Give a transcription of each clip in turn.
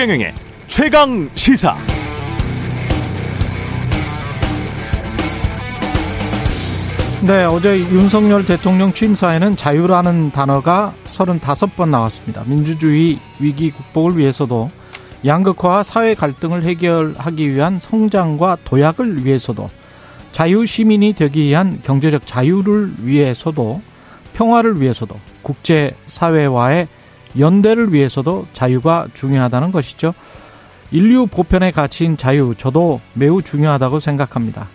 최경영의 최강 시사. 네, 어제 윤석열 대통령 취임사에는 자유라는 단어가 35번 나왔습니다. 민주주의 위기 극복을 위해서도 양극화와 사회 갈등을 해결하기 위한 성장과 도약을 위해서도 자유 시민이 되기 위한 경제적 자유를 위해서도 평화를 위해서도 국제 사회와의 연대를 위해서도 자유가 중요하다는 것이죠. 인류 보편의 가치인 자유 저도 매우 중요하다고 생각합니다.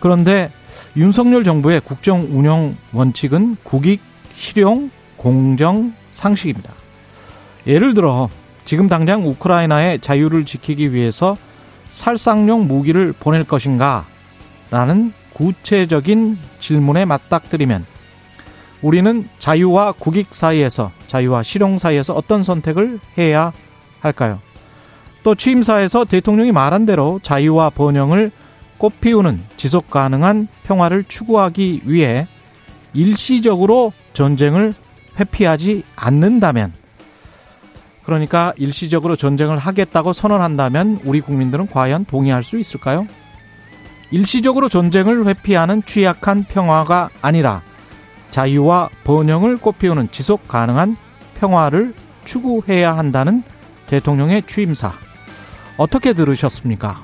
그런데 윤석열 정부의 국정 운영 원칙은 국익, 실용, 공정, 상식입니다. 예를 들어 지금 당장 우크라이나의 자유를 지키기 위해서 살상용 무기를 보낼 것인가? 라는 구체적인 질문에 맞닥뜨리면 우리는 자유와 국익 사이에서 자유와 실용 사이에서 어떤 선택을 해야 할까요? 또 취임사에서 대통령이 말한 대로 자유와 번영을 꽃피우는 지속 가능한 평화를 추구하기 위해 일시적으로 전쟁을 회피하지 않는다면 그러니까 일시적으로 전쟁을 하겠다고 선언한다면 우리 국민들은 과연 동의할 수 있을까요? 일시적으로 전쟁을 회피하는 취약한 평화가 아니라 자유와 번영을 꽃피우는 지속 가능한 평화를 추구해야 한다는 대통령의 취임사. 어떻게 들으셨습니까?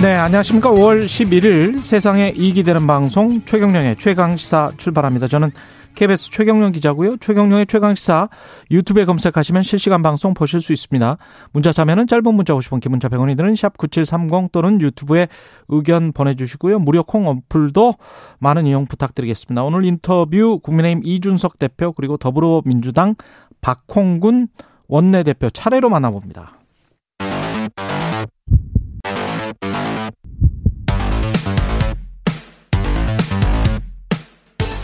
네, 안녕하십니까. 5월 11일 세상에 이익이 되는 방송 최경령의 최강시사 출발합니다. 저는 KBS 최경령 기자고요. 최경령의 최강시사 유튜브에 검색하시면 실시간 방송 보실 수 있습니다. 문자 참여는 짧은 문자 50원, 긴 문자 100원이 드는 샵9730 또는 유튜브에 의견 보내주시고요. 무료 콩 어플도 많은 이용 부탁드리겠습니다. 오늘 인터뷰 국민의힘 이준석 대표 그리고 더불어민주당 박홍군 원내대표 차례로 만나봅니다.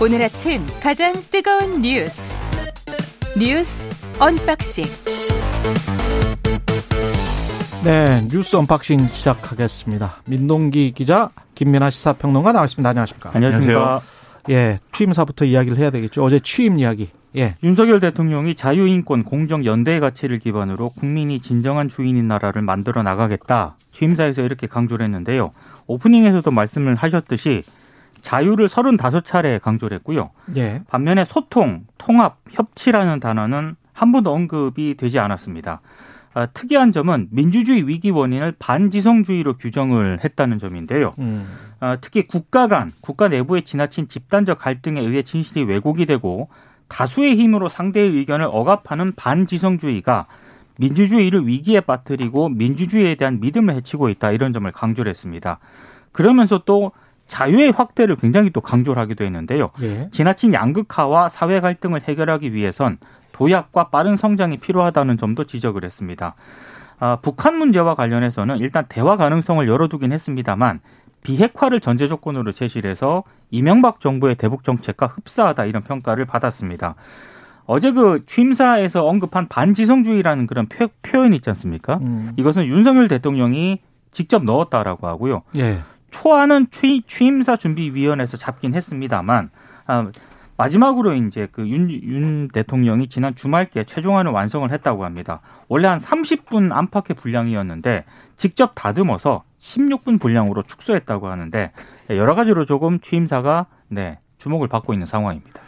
오늘 아침 가장 뜨거운 뉴스 뉴스 언박싱 네 뉴스 언박싱 시작하겠습니다. 민동기 기자 김민아 시사평론가 나와있습니다. 안녕하십니까? 안녕하십니까? 예 취임사부터 이야기를 해야 되겠죠. 어제 취임 이야기. 예. 윤석열 대통령이 자유인권 공정 연대의 가치를 기반으로 국민이 진정한 주인인 나라를 만들어 나가겠다. 취임사에서 이렇게 강조를 했는데요. 오프닝에서도 말씀을 하셨듯이 자유를 35차례 강조를 했고요. 예. 반면에 소통, 통합, 협치라는 단어는 한 번도 언급이 되지 않았습니다. 아, 특이한 점은 민주주의 위기 원인을 반지성주의로 규정을 했다는 점인데요. 음. 아, 특히 국가 간, 국가 내부에 지나친 집단적 갈등에 의해 진실이 왜곡이 되고 다수의 힘으로 상대의 의견을 억압하는 반지성주의가 민주주의를 위기에 빠뜨리고 민주주의에 대한 믿음을 해치고 있다 이런 점을 강조를 했습니다. 그러면서 또 자유의 확대를 굉장히 또 강조를 하기도 했는데요. 예. 지나친 양극화와 사회 갈등을 해결하기 위해선 도약과 빠른 성장이 필요하다는 점도 지적을 했습니다. 아, 북한 문제와 관련해서는 일단 대화 가능성을 열어두긴 했습니다만 비핵화를 전제 조건으로 제시를 해서 이명박 정부의 대북 정책과 흡사하다 이런 평가를 받았습니다. 어제 그 취임사에서 언급한 반지성주의라는 그런 표, 현 있지 않습니까? 음. 이것은 윤석열 대통령이 직접 넣었다라고 하고요. 예. 초안은 취, 임 사 준비위원회에서 잡긴 했습니다만 아, 마지막으로 이제 그윤 윤 대통령이 지난 주말께 최종안을 완성을 했다고 합니다. 원래 한 30분 안팎의 분량이었는데 직접 다듬어서 16분 분량으로 축소했다고 하는데 여러 가지로 조금 취임사가 네 주목을 받고 있는 상황입니다.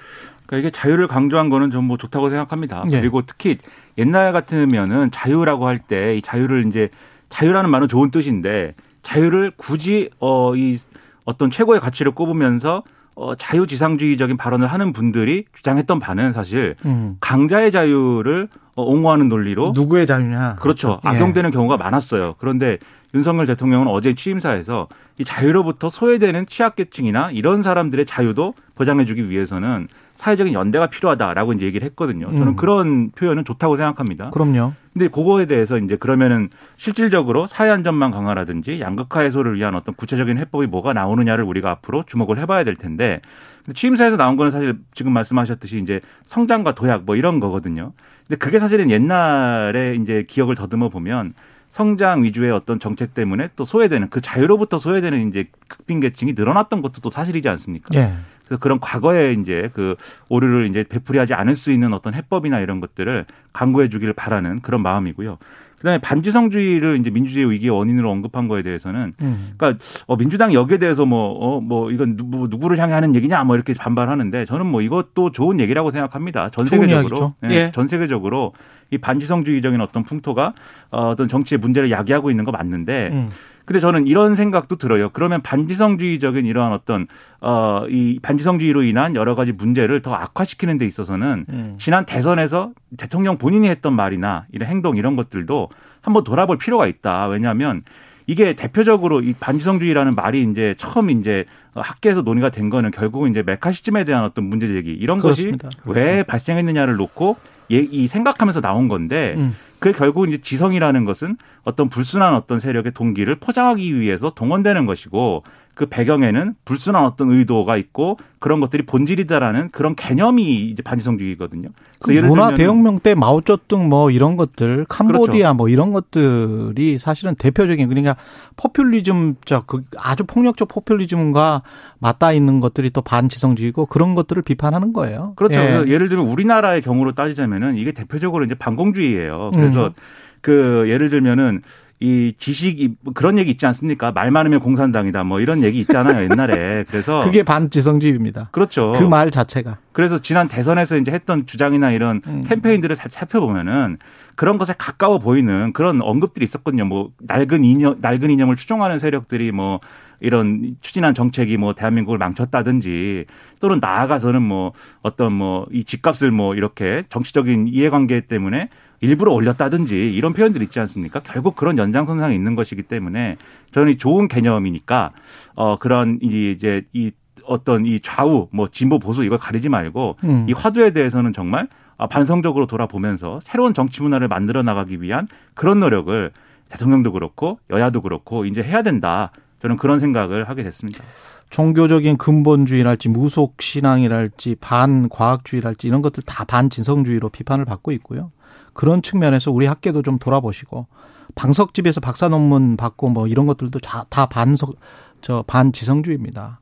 그러니까 이게 자유를 강조한 거는 좀뭐 좋다고 생각합니다. 예. 그리고 특히 옛날 같으면은 자유라고 할 때 이 자유를 이제 자유라는 말은 좋은 뜻인데 자유를 굳이 어 이 어떤 최고의 가치를 꼽으면서 어 자유지상주의적인 발언을 하는 분들이 주장했던 바는 사실 음. 강자의 자유를 어, 옹호하는 논리로 누구의 자유냐? 그렇죠. 예. 악용되는 경우가 많았어요. 그런데 윤석열 대통령은 어제 취임사에서 이 자유로부터 소외되는 취약계층이나 이런 사람들의 자유도 보장해주기 위해서는 사회적인 연대가 필요하다라고 이제 얘기를 했거든요. 저는 음. 그런 표현은 좋다고 생각합니다. 그럼요. 근데 그거에 대해서 이제 그러면은 실질적으로 사회 안전망 강화라든지 양극화 해소를 위한 어떤 구체적인 해법이 뭐가 나오느냐를 우리가 앞으로 주목을 해봐야 될 텐데 근데 취임사에서 나온 거는 사실 지금 말씀하셨듯이 이제 성장과 도약 뭐 이런 거거든요. 근데 그게 사실은 옛날에 이제 기억을 더듬어 보면 성장 위주의 어떤 정책 때문에 또 소외되는 그 자유로부터 소외되는 이제 극빈 계층이 늘어났던 것도 또 사실이지 않습니까? 예. 그래서 그런 과거에 이제 그 오류를 이제 되풀이하지 않을 수 있는 어떤 해법이나 이런 것들을 강구해 주기를 바라는 그런 마음이고요. 그다음에 반지성주의를 이제 민주주의 위기의 원인으로 언급한 거에 대해서는 음. 그러니까 어 민주당 여기에 대해서 뭐어뭐 뭐 이건 누, 뭐 누구를 향해 하는 얘기냐 뭐 이렇게 반발하는데 저는 뭐 이것도 좋은 얘기라고 생각합니다. 전 세계적으로. 예, 예. 전 세계적으로 이 반지성주의적인 어떤 풍토가 어, 어떤 정치의 문제를 야기하고 있는 거 맞는데 음. 근데 저는 이런 생각도 들어요. 그러면 반지성주의적인 이러한 어떤 어 이 반지성주의로 인한 여러 가지 문제를 더 악화시키는 데 있어서는 음. 지난 대선에서 대통령 본인이 했던 말이나 이런 행동 이런 것들도 한번 돌아볼 필요가 있다. 왜냐하면 이게 대표적으로 이 반지성주의라는 말이 이제 처음 이제 학계에서 논의가 된 거는 결국은 이제 메카시즘에 대한 어떤 문제 제기 이런 그렇습니다. 것이 왜 발생했느냐를 놓고 예, 이 생각하면서 나온 건데 음. 그 결국 이제 지성이라는 것은 어떤 불순한 어떤 세력의 동기를 포장하기 위해서 동원되는 것이고 그 배경에는 불순한 어떤 의도가 있고 그런 것들이 본질이다라는 그런 개념이 이제 반지성주의거든요. 그 문화 대혁명 때 마오쩌둥 뭐 이런 것들 캄보디아 그렇죠. 뭐 이런 것들이 사실은 대표적인 그러니까 포퓰리즘적 그 아주 폭력적 포퓰리즘과 맞닿아 있는 것들이 또 반지성주의고 그런 것들을 비판하는 거예요. 그렇죠. 예. 예를 들면 우리나라의 경우로 따지자면은 이게 대표적으로 이제 반공주의예요. 그래서 음. 그 예를 들면은 이 지식이 뭐 그런 얘기 있지 않습니까? 말 많으면 공산당이다. 뭐 이런 얘기 있잖아요, 옛날에. 그래서 그게 반지성주의입니다. 그렇죠. 그 말 자체가. 그래서 지난 대선에서 이제 했던 주장이나 이런 음. 캠페인들을 살- 살펴보면은 그런 것에 가까워 보이는 그런 언급들이 있었거든요. 뭐 낡은 이념, 낡은 이념을 추종하는 세력들이 뭐 이런 추진한 정책이 뭐 대한민국을 망쳤다든지 또는 나아가서는 뭐 어떤 뭐 이 집값을 뭐 이렇게 정치적인 이해관계 때문에 일부러 올렸다든지 이런 표현들이 있지 않습니까? 결국 그런 연장선상에 있는 것이기 때문에 저는 이 좋은 개념이니까 어 그런 이 이제 이 어떤 이 좌우 뭐 진보 보수 이걸 가리지 말고 음. 이 화두에 대해서는 정말 아, 반성적으로 돌아보면서 새로운 정치 문화를 만들어 나가기 위한 그런 노력을 대통령도 그렇고 여야도 그렇고 이제 해야 된다. 저는 그런 생각을 하게 됐습니다. 종교적인 근본주의랄지 무속 신앙이랄지 반과학주의랄지 이런 것들 다 반지성주의로 비판을 받고 있고요. 그런 측면에서 우리 학계도 좀 돌아보시고 방석집에서 박사 논문 받고 뭐 이런 것들도 다, 다 반석 저 반지성주의입니다.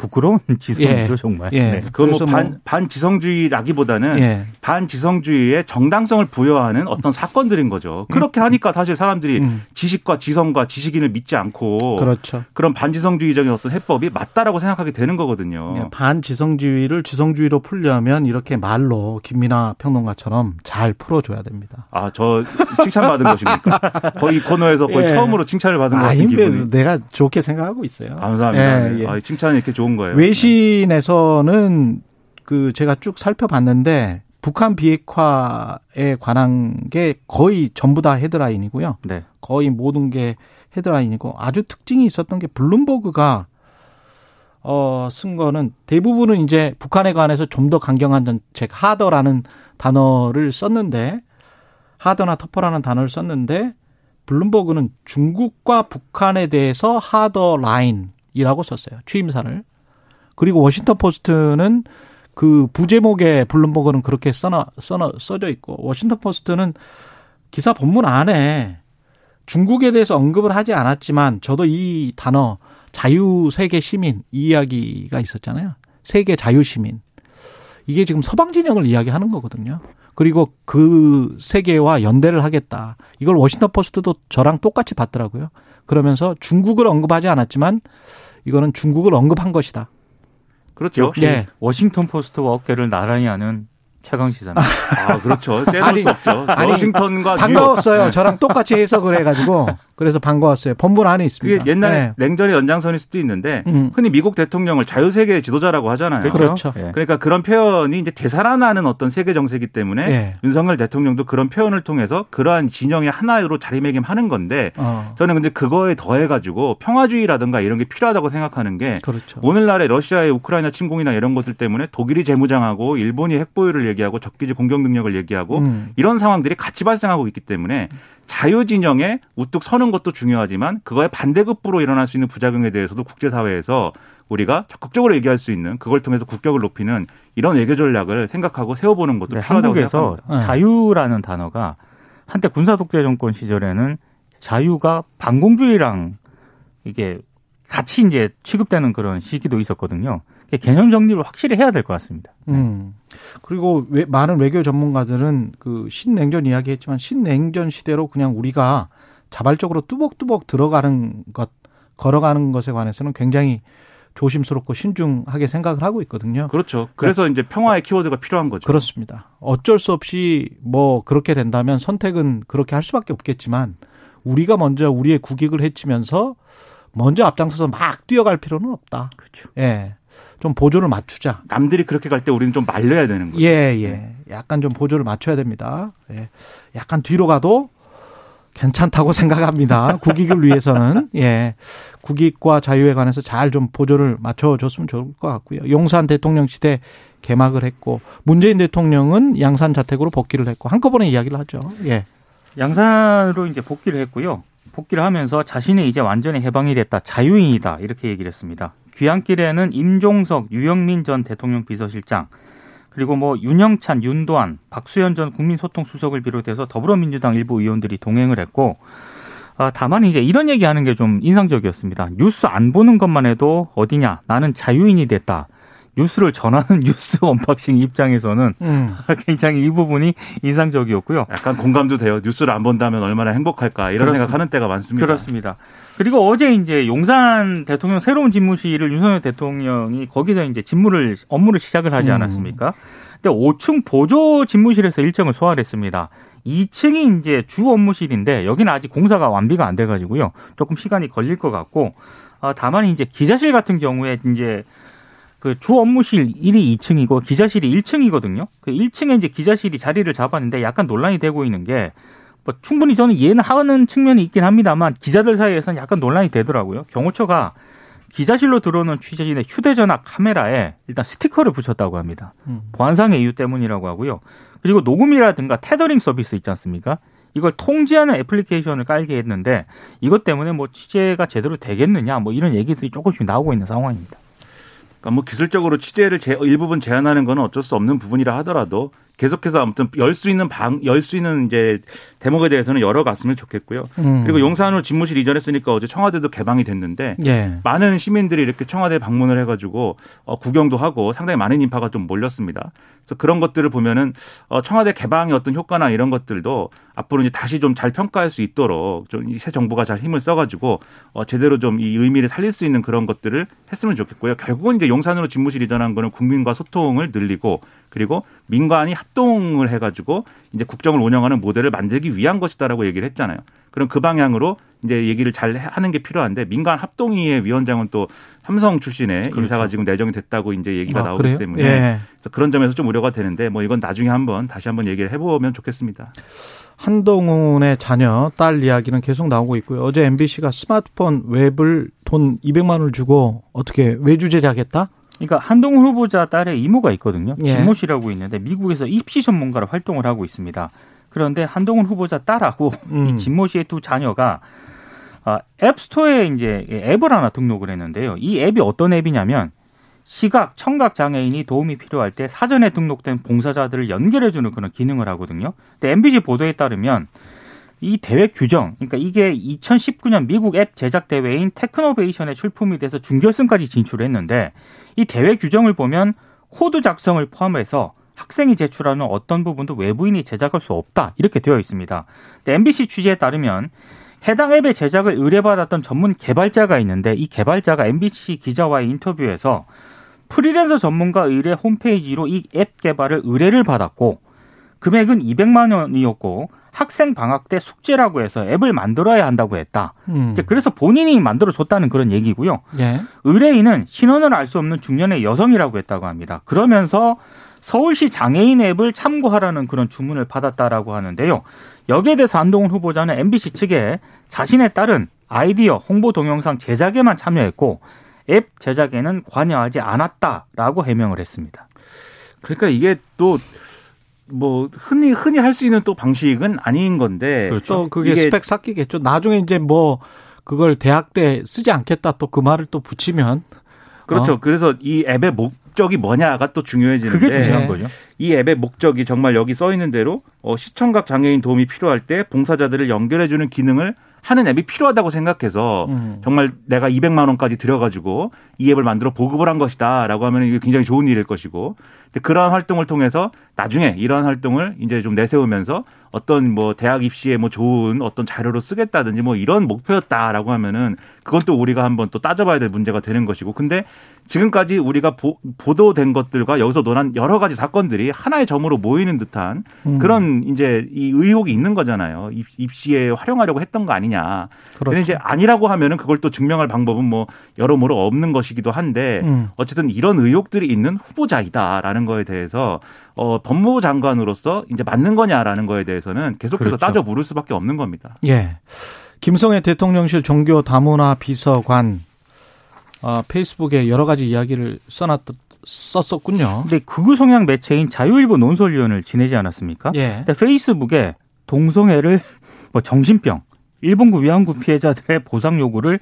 부끄러운 지성이죠 예. 정말. 예. 네. 그건 뭐 반, 반지성주의라기보다는 예. 반지성주의의 정당성을 부여하는 어떤 사건들인 거죠. 그렇게 하니까 사실 사람들이 음. 지식과 지성과 지식인을 믿지 않고 그렇죠. 그런 반지성주의적인 어떤 해법이 맞다라고 생각하게 되는 거거든요. 예, 반지성주의를 지성주의로 풀려면 이렇게 말로 김민아 평론가처럼 잘 풀어줘야 됩니다. 아, 저 칭찬받은 것입니까? 거의 이 코너에서 거의 예. 처음으로 칭찬을 받은 것 같은 기분이. 내가 좋게 생각하고 있어요. 감사합니다. 예, 네. 예. 아, 칭찬이 이렇게 좋은 거예요. 외신에서는 그 제가 쭉 살펴봤는데 북한 비핵화에 관한 게 거의 전부 다 헤드라인이고요. 네. 거의 모든 게 헤드라인이고 아주 특징이 있었던 게 블룸버그가 어, 쓴 거는 대부분은 이제 북한에 관해서 좀 더 강경한 정책, 하더라는 단어를 썼는데, harder나 tougher라는 단어를 썼는데, 블룸버그는 중국과 북한에 대해서 harder line이라고 썼어요. 취임사를. 그리고 워싱턴 포스트는 그 부제목에 블룸버그는 그렇게 써놔, 써놔, 써져 있고, 워싱턴 포스트는 기사 본문 안에 중국에 대해서 언급을 하지 않았지만 저도 이 단어 자유 세계 시민 이 이야기가 있었잖아요. 세계 자유 시민. 이게 지금 서방 진영을 이야기하는 거거든요. 그리고 그 세계와 연대를 하겠다. 이걸 워싱턴 포스트도 저랑 똑같이 봤더라고요. 그러면서 중국을 언급하지 않았지만 이거는 중국을 언급한 것이다. 그렇죠. 역시 예. 워싱턴 포스트와 어깨를 나란히 하는 최강 시사입니다. 아, 그렇죠. 떼놓을 아니, 수 없죠. 아니, 워싱턴과 뉴욕. 반가웠어요. 저랑 똑같이 해석을 해가지고 그래서 반가웠어요. 본부 안에 있습니다. 그게 옛날에 네. 냉전의 연장선일 수도 있는데 음. 흔히 미국 대통령을 자유세계의 지도자라고 하잖아요. 그렇죠. 예. 그러니까 그런 표현이 이제 되살아나는 어떤 세계 정세이기 때문에 예. 윤석열 대통령도 그런 표현을 통해서 그러한 진영의 하나로 자리매김하는 건데 어, 저는 근데 그거에 더해가지고 평화주의라든가 이런 게 필요하다고 생각하는 게 그렇죠. 오늘날의 러시아의 우크라이나 침공이나 이런 것들 때문에 독일이 재무장하고 일본이 핵보유를 얘기하고 적기지 공격 능력을 얘기하고 음. 이런 상황들이 같이 발생하고 있기 때문에 자유 진영에 우뚝 서는 것도 중요하지만 그거에 반대급부로 일어날 수 있는 부작용에 대해서도 국제사회에서 우리가 적극적으로 얘기할 수 있는 그걸 통해서 국격을 높이는 이런 외교 전략을 생각하고 세워보는 것도 네, 필요하다고 한국에서 생각합니다. 네. 자유라는 단어가 한때 군사 독재 정권 시절에는 자유가 반공주의랑 이게 같이 이제 취급되는 그런 시기도 있었거든요. 개념 정리를 확실히 해야 될 것 같습니다. 음. 그리고 외, 많은 외교 전문가들은 그 신냉전 이야기했지만 신냉전 시대로 그냥 우리가 자발적으로 뚜벅뚜벅 들어가는 것, 걸어가는 것에 관해서는 굉장히 조심스럽고 신중하게 생각을 하고 있거든요. 그렇죠. 그래서 이제 평화의 키워드가 필요한 거죠. 그렇습니다. 어쩔 수 없이 뭐 그렇게 된다면 선택은 그렇게 할 수밖에 없겠지만 우리가 먼저 우리의 국익을 해치면서 먼저 앞장서서 막 뛰어갈 필요는 없다. 그렇죠. 예. 좀 보조를 맞추자. 남들이 그렇게 갈 때 우리는 좀 말려야 되는 거죠. 예, 예. 약간 좀 보조를 맞춰야 됩니다. 예. 약간 뒤로 가도 괜찮다고 생각합니다. 국익을 위해서는. 예. 국익과 자유에 관해서 잘 좀 보조를 맞춰 줬으면 좋을 것 같고요. 용산 대통령 시대 개막을 했고, 문재인 대통령은 양산 자택으로 복귀를 했고, 한꺼번에 이야기를 하죠. 예. 양산으로 이제 복귀를 했고요. 복귀를 하면서 자신이 이제 완전히 해방이 됐다. 자유인이다. 이렇게 얘기를 했습니다. 귀향길에는 임종석, 유영민 전 대통령 비서실장, 그리고 뭐 윤영찬, 윤도한, 박수현 전 국민소통수석을 비롯해서 더불어민주당 일부 의원들이 동행을 했고, 아, 다만 이제 이런 얘기하는 게 좀 인상적이었습니다. 뉴스 안 보는 것만 해도 어디냐? 나는 자유인이 됐다. 뉴스를 전하는 뉴스 언박싱 입장에서는 음. 굉장히 이 부분이 인상적이었고요. 약간 공감도 돼요. 뉴스를 안 본다면 얼마나 행복할까 이런 그렇습니다. 생각하는 때가 많습니다. 그렇습니다. 그리고 어제 이제 용산 대통령 새로운 집무실을 윤석열 대통령이 거기서 이제 집무를 업무를 시작을 하지 음. 않았습니까? 근데 5층 보조 집무실에서 일정을 소화했습니다. 2층이 이제 주 업무실인데 여기는 아직 공사가 완비가 안 돼가지고요. 조금 시간이 걸릴 것 같고 아, 다만 이제 기자실 같은 경우에 이제 그 주 업무실 1이 2층이고 기자실이 1층이거든요. 그 1층에 이제 기자실이 자리를 잡았는데 약간 논란이 되고 있는 게 뭐 충분히 저는 이해는 하는 측면이 있긴 합니다만 기자들 사이에서는 약간 논란이 되더라고요. 경호처가 기자실로 들어오는 취재진의 휴대전화 카메라에 일단 스티커를 붙였다고 합니다. 음. 보안상의 이유 때문이라고 하고요. 그리고 녹음이라든가 테더링 서비스 있지 않습니까? 이걸 통제하는 애플리케이션을 깔게 했는데 이것 때문에 뭐 취재가 제대로 되겠느냐 뭐 이런 얘기들이 조금씩 나오고 있는 상황입니다. 그러니까 뭐 기술적으로 취재를 제, 일부분 제한하는 건 어쩔 수 없는 부분이라 하더라도 계속해서 아무튼 열 수 있는 방, 열 수 있는 이제 대목에 대해서는 열어갔으면 좋겠고요. 음. 그리고 용산으로 집무실 이전했으니까 어제 청와대도 개방이 됐는데 예. 많은 시민들이 이렇게 청와대 방문을 해가지고 어, 구경도 하고 상당히 많은 인파가 좀 몰렸습니다. 그래서 그런 것들을 보면은 어, 청와대 개방의 어떤 효과나 이런 것들도 앞으로 이제 다시 좀 잘 평가할 수 있도록 좀 새 정부가 잘 힘을 써가지고 어, 제대로 좀 이 의미를 살릴 수 있는 그런 것들을 했으면 좋겠고요. 결국은 이제 용산으로 집무실 이전한 거는 국민과 소통을 늘리고 그리고 민간이 합동을 해가지고 이제 국정을 운영하는 모델을 만들기 위한 것이다라고 얘기를 했잖아요. 그럼 그 방향으로 이제 얘기를 잘 하는 게 필요한데 민간 합동위의 위원장은 또 삼성 출신의 인사가 지금 내정이 됐다고 이제 얘기가 아, 나오기 그래요? 때문에 예. 그래서 그런 점에서 좀 우려가 되는데 뭐 이건 나중에 한번 다시 한번 얘기를 해보면 좋겠습니다. 한동훈의 자녀 딸 이야기는 계속 나오고 있고요. 어제 MBC가 스마트폰 웹을 돈 200만 원을 주고 어떻게 외주 제작했다? 그러니까 한동훈 후보자 딸의 이모가 있거든요. 예. 진모 씨라고 있는데 미국에서 입시 전문가로 활동을 하고 있습니다. 그런데 한동훈 후보자 딸하고 음. 이 진모 씨의 두 자녀가 아, 앱스토어에 이제 앱을 하나 등록을 했는데요. 이 앱이 어떤 앱이냐면 시각, 청각 장애인이 도움이 필요할 때 사전에 등록된 봉사자들을 연결해주는 그런 기능을 하거든요. 근데 MBC 보도에 따르면 이 대회 규정, 그러니까 이게 2019년 미국 앱 제작 대회인 테크노베이션에 출품이 돼서 준결승까지 진출했는데 이 대회 규정을 보면 코드 작성을 포함해서 학생이 제출하는 어떤 부분도 외부인이 제작할 수 없다 이렇게 되어 있습니다. MBC 취재에 따르면 해당 앱의 제작을 의뢰받았던 전문 개발자가 있는데 이 개발자가 MBC 기자와의 인터뷰에서 프리랜서 전문가 의뢰 홈페이지로 이 앱 개발을 의뢰를 받았고 금액은 200만 원이었고 학생 방학 때 숙제라고 해서 앱을 만들어야 한다고 했다. 음. 이제 그래서 본인이 만들어 줬다는 그런 얘기고요. 예. 의뢰인은 신원을 알 수 없는 중년의 여성이라고 했다고 합니다. 그러면서 서울시 장애인 앱을 참고하라는 그런 주문을 받았다라고 하는데요. 여기에 대해서 한동훈 후보자는 MBC 측에 자신의 딸은 아이디어 홍보 동영상 제작에만 참여했고 앱 제작에는 관여하지 않았다라고 해명을 했습니다. 그러니까 이게 또 뭐 흔히 흔히 할 수 있는 또 방식은 아닌 건데 그렇죠. 또 그게 스펙 쌓기겠죠. 나중에 이제 뭐 그걸 대학 때 쓰지 않겠다 또 그 말을 또 붙이면 그렇죠. 어? 그래서 이 앱의 목적이 뭐냐가 또 중요해지는데 그게 중요한 네. 거죠. 이 앱의 목적이 정말 여기 써 있는 대로 어, 시청각 장애인 도움이 필요할 때 봉사자들을 연결해 주는 기능을 하는 앱이 필요하다고 생각해서 음. 정말 내가 200만 원까지 들여가지고 이 앱을 만들어 보급을 한 것이다라고 하면 이게 굉장히 좋은 일일 것이고 근데 그러한 활동을 통해서 나중에 이러한 활동을 이제 좀 내세우면서 어떤 뭐 대학 입시에 뭐 좋은 어떤 자료로 쓰겠다든지 뭐 이런 목표였다라고 하면은 그건 또 우리가 한번 또 따져봐야 될 문제가 되는 것이고 근데 지금까지 우리가 보, 보도된 것들과 여기서 논한 여러 가지 사건들이 하나의 점으로 모이는 듯한 음. 그런 이제 이 의혹이 있는 거잖아요. 입, 입시에 활용하려고 했던 거 아니냐. 그렇죠. 근데 이제 아니라고 하면은 그걸 또 증명할 방법은 뭐 여러모로 없는 것이기도 한데 음. 어쨌든 이런 의혹들이 있는 후보자이다라는 거에 대해서 어 법무부 장관으로서 이제 맞는 거냐라는 거에 대해서는 계속해서 그렇죠. 따져 물을 수밖에 없는 겁니다. 예. 김성애 대통령실 종교 다문화 비서관 어, 페이스북에 여러 가지 이야기를 써놨 썼었군요. 근데 극우 성향 매체인 자유일보 논설위원을 지내지 않았습니까? 예. 근데 페이스북에 동성애를 뭐 정신병, 일본구 위안부 피해자들의 보상 요구를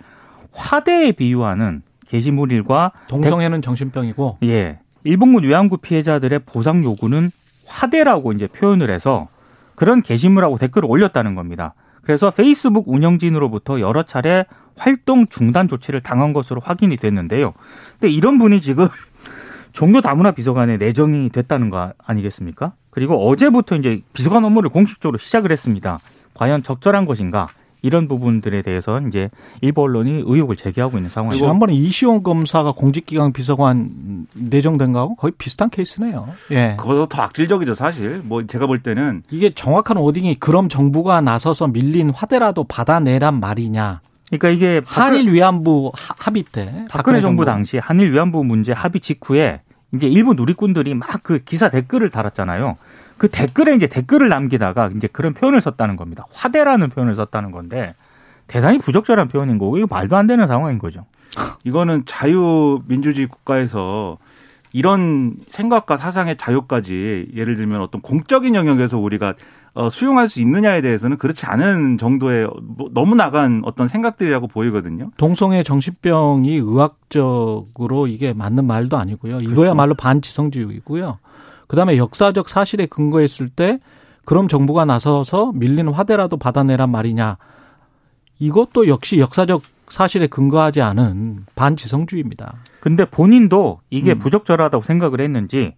화대에 비유하는 게시물 일과 동성애는 정신병이고 예, 일본군 위안부 피해자들의 보상 요구는 화대라고 이제 표현을 해서 그런 게시물하고 댓글을 올렸다는 겁니다. 그래서 페이스북 운영진으로부터 여러 차례 활동 중단 조치를 당한 것으로 확인이 됐는데요. 근데 이런 분이 지금 종교 다문화 비서관에 내정이 됐다는 거 아니겠습니까? 그리고 어제부터 이제 비서관 업무를 공식적으로 시작을 했습니다. 과연 적절한 것인가? 이런 부분들에 대해서 이제 일부 언론이 의혹을 제기하고 있는 상황이고 지난번에 이시원 검사가 공직기강 비서관 내정된 거하고 거의 비슷한 케이스네요. 예. 그거보다 더 악질적이죠 사실. 뭐 제가 볼 때는 이게 정확한 워딩이 그럼 정부가 나서서 밀린 화대라도 받아내란 말이냐. 그러니까 이게 한일 위안부 하- 합의 때 박근혜 정부 당시 한일 위안부 문제 합의 직후에 이제 일부 누리꾼들이 막 그 기사 댓글을 달았잖아요. 그 댓글에 이제 댓글을 남기다가 이제 그런 표현을 썼다는 겁니다. 화대라는 표현을 썼다는 건데 대단히 부적절한 표현인 거고 이거 말도 안 되는 상황인 거죠. 이거는 자유민주주의 국가에서 이런 생각과 사상의 자유까지 예를 들면 어떤 공적인 영역에서 우리가 어, 수용할 수 있느냐에 대해서는 그렇지 않은 정도의 뭐 너무 나간 어떤 생각들이라고 보이거든요. 동성애 정신병이 의학적으로 이게 맞는 말도 아니고요. 이거야말로 반지성주의고요. 그다음에 역사적 사실에 근거했을 때 그럼 정부가 나서서 밀린 화대라도 받아내란 말이냐. 이것도 역시 역사적 사실에 근거하지 않은 반지성주의입니다. 근데 본인도 이게 음. 부적절하다고 생각을 했는지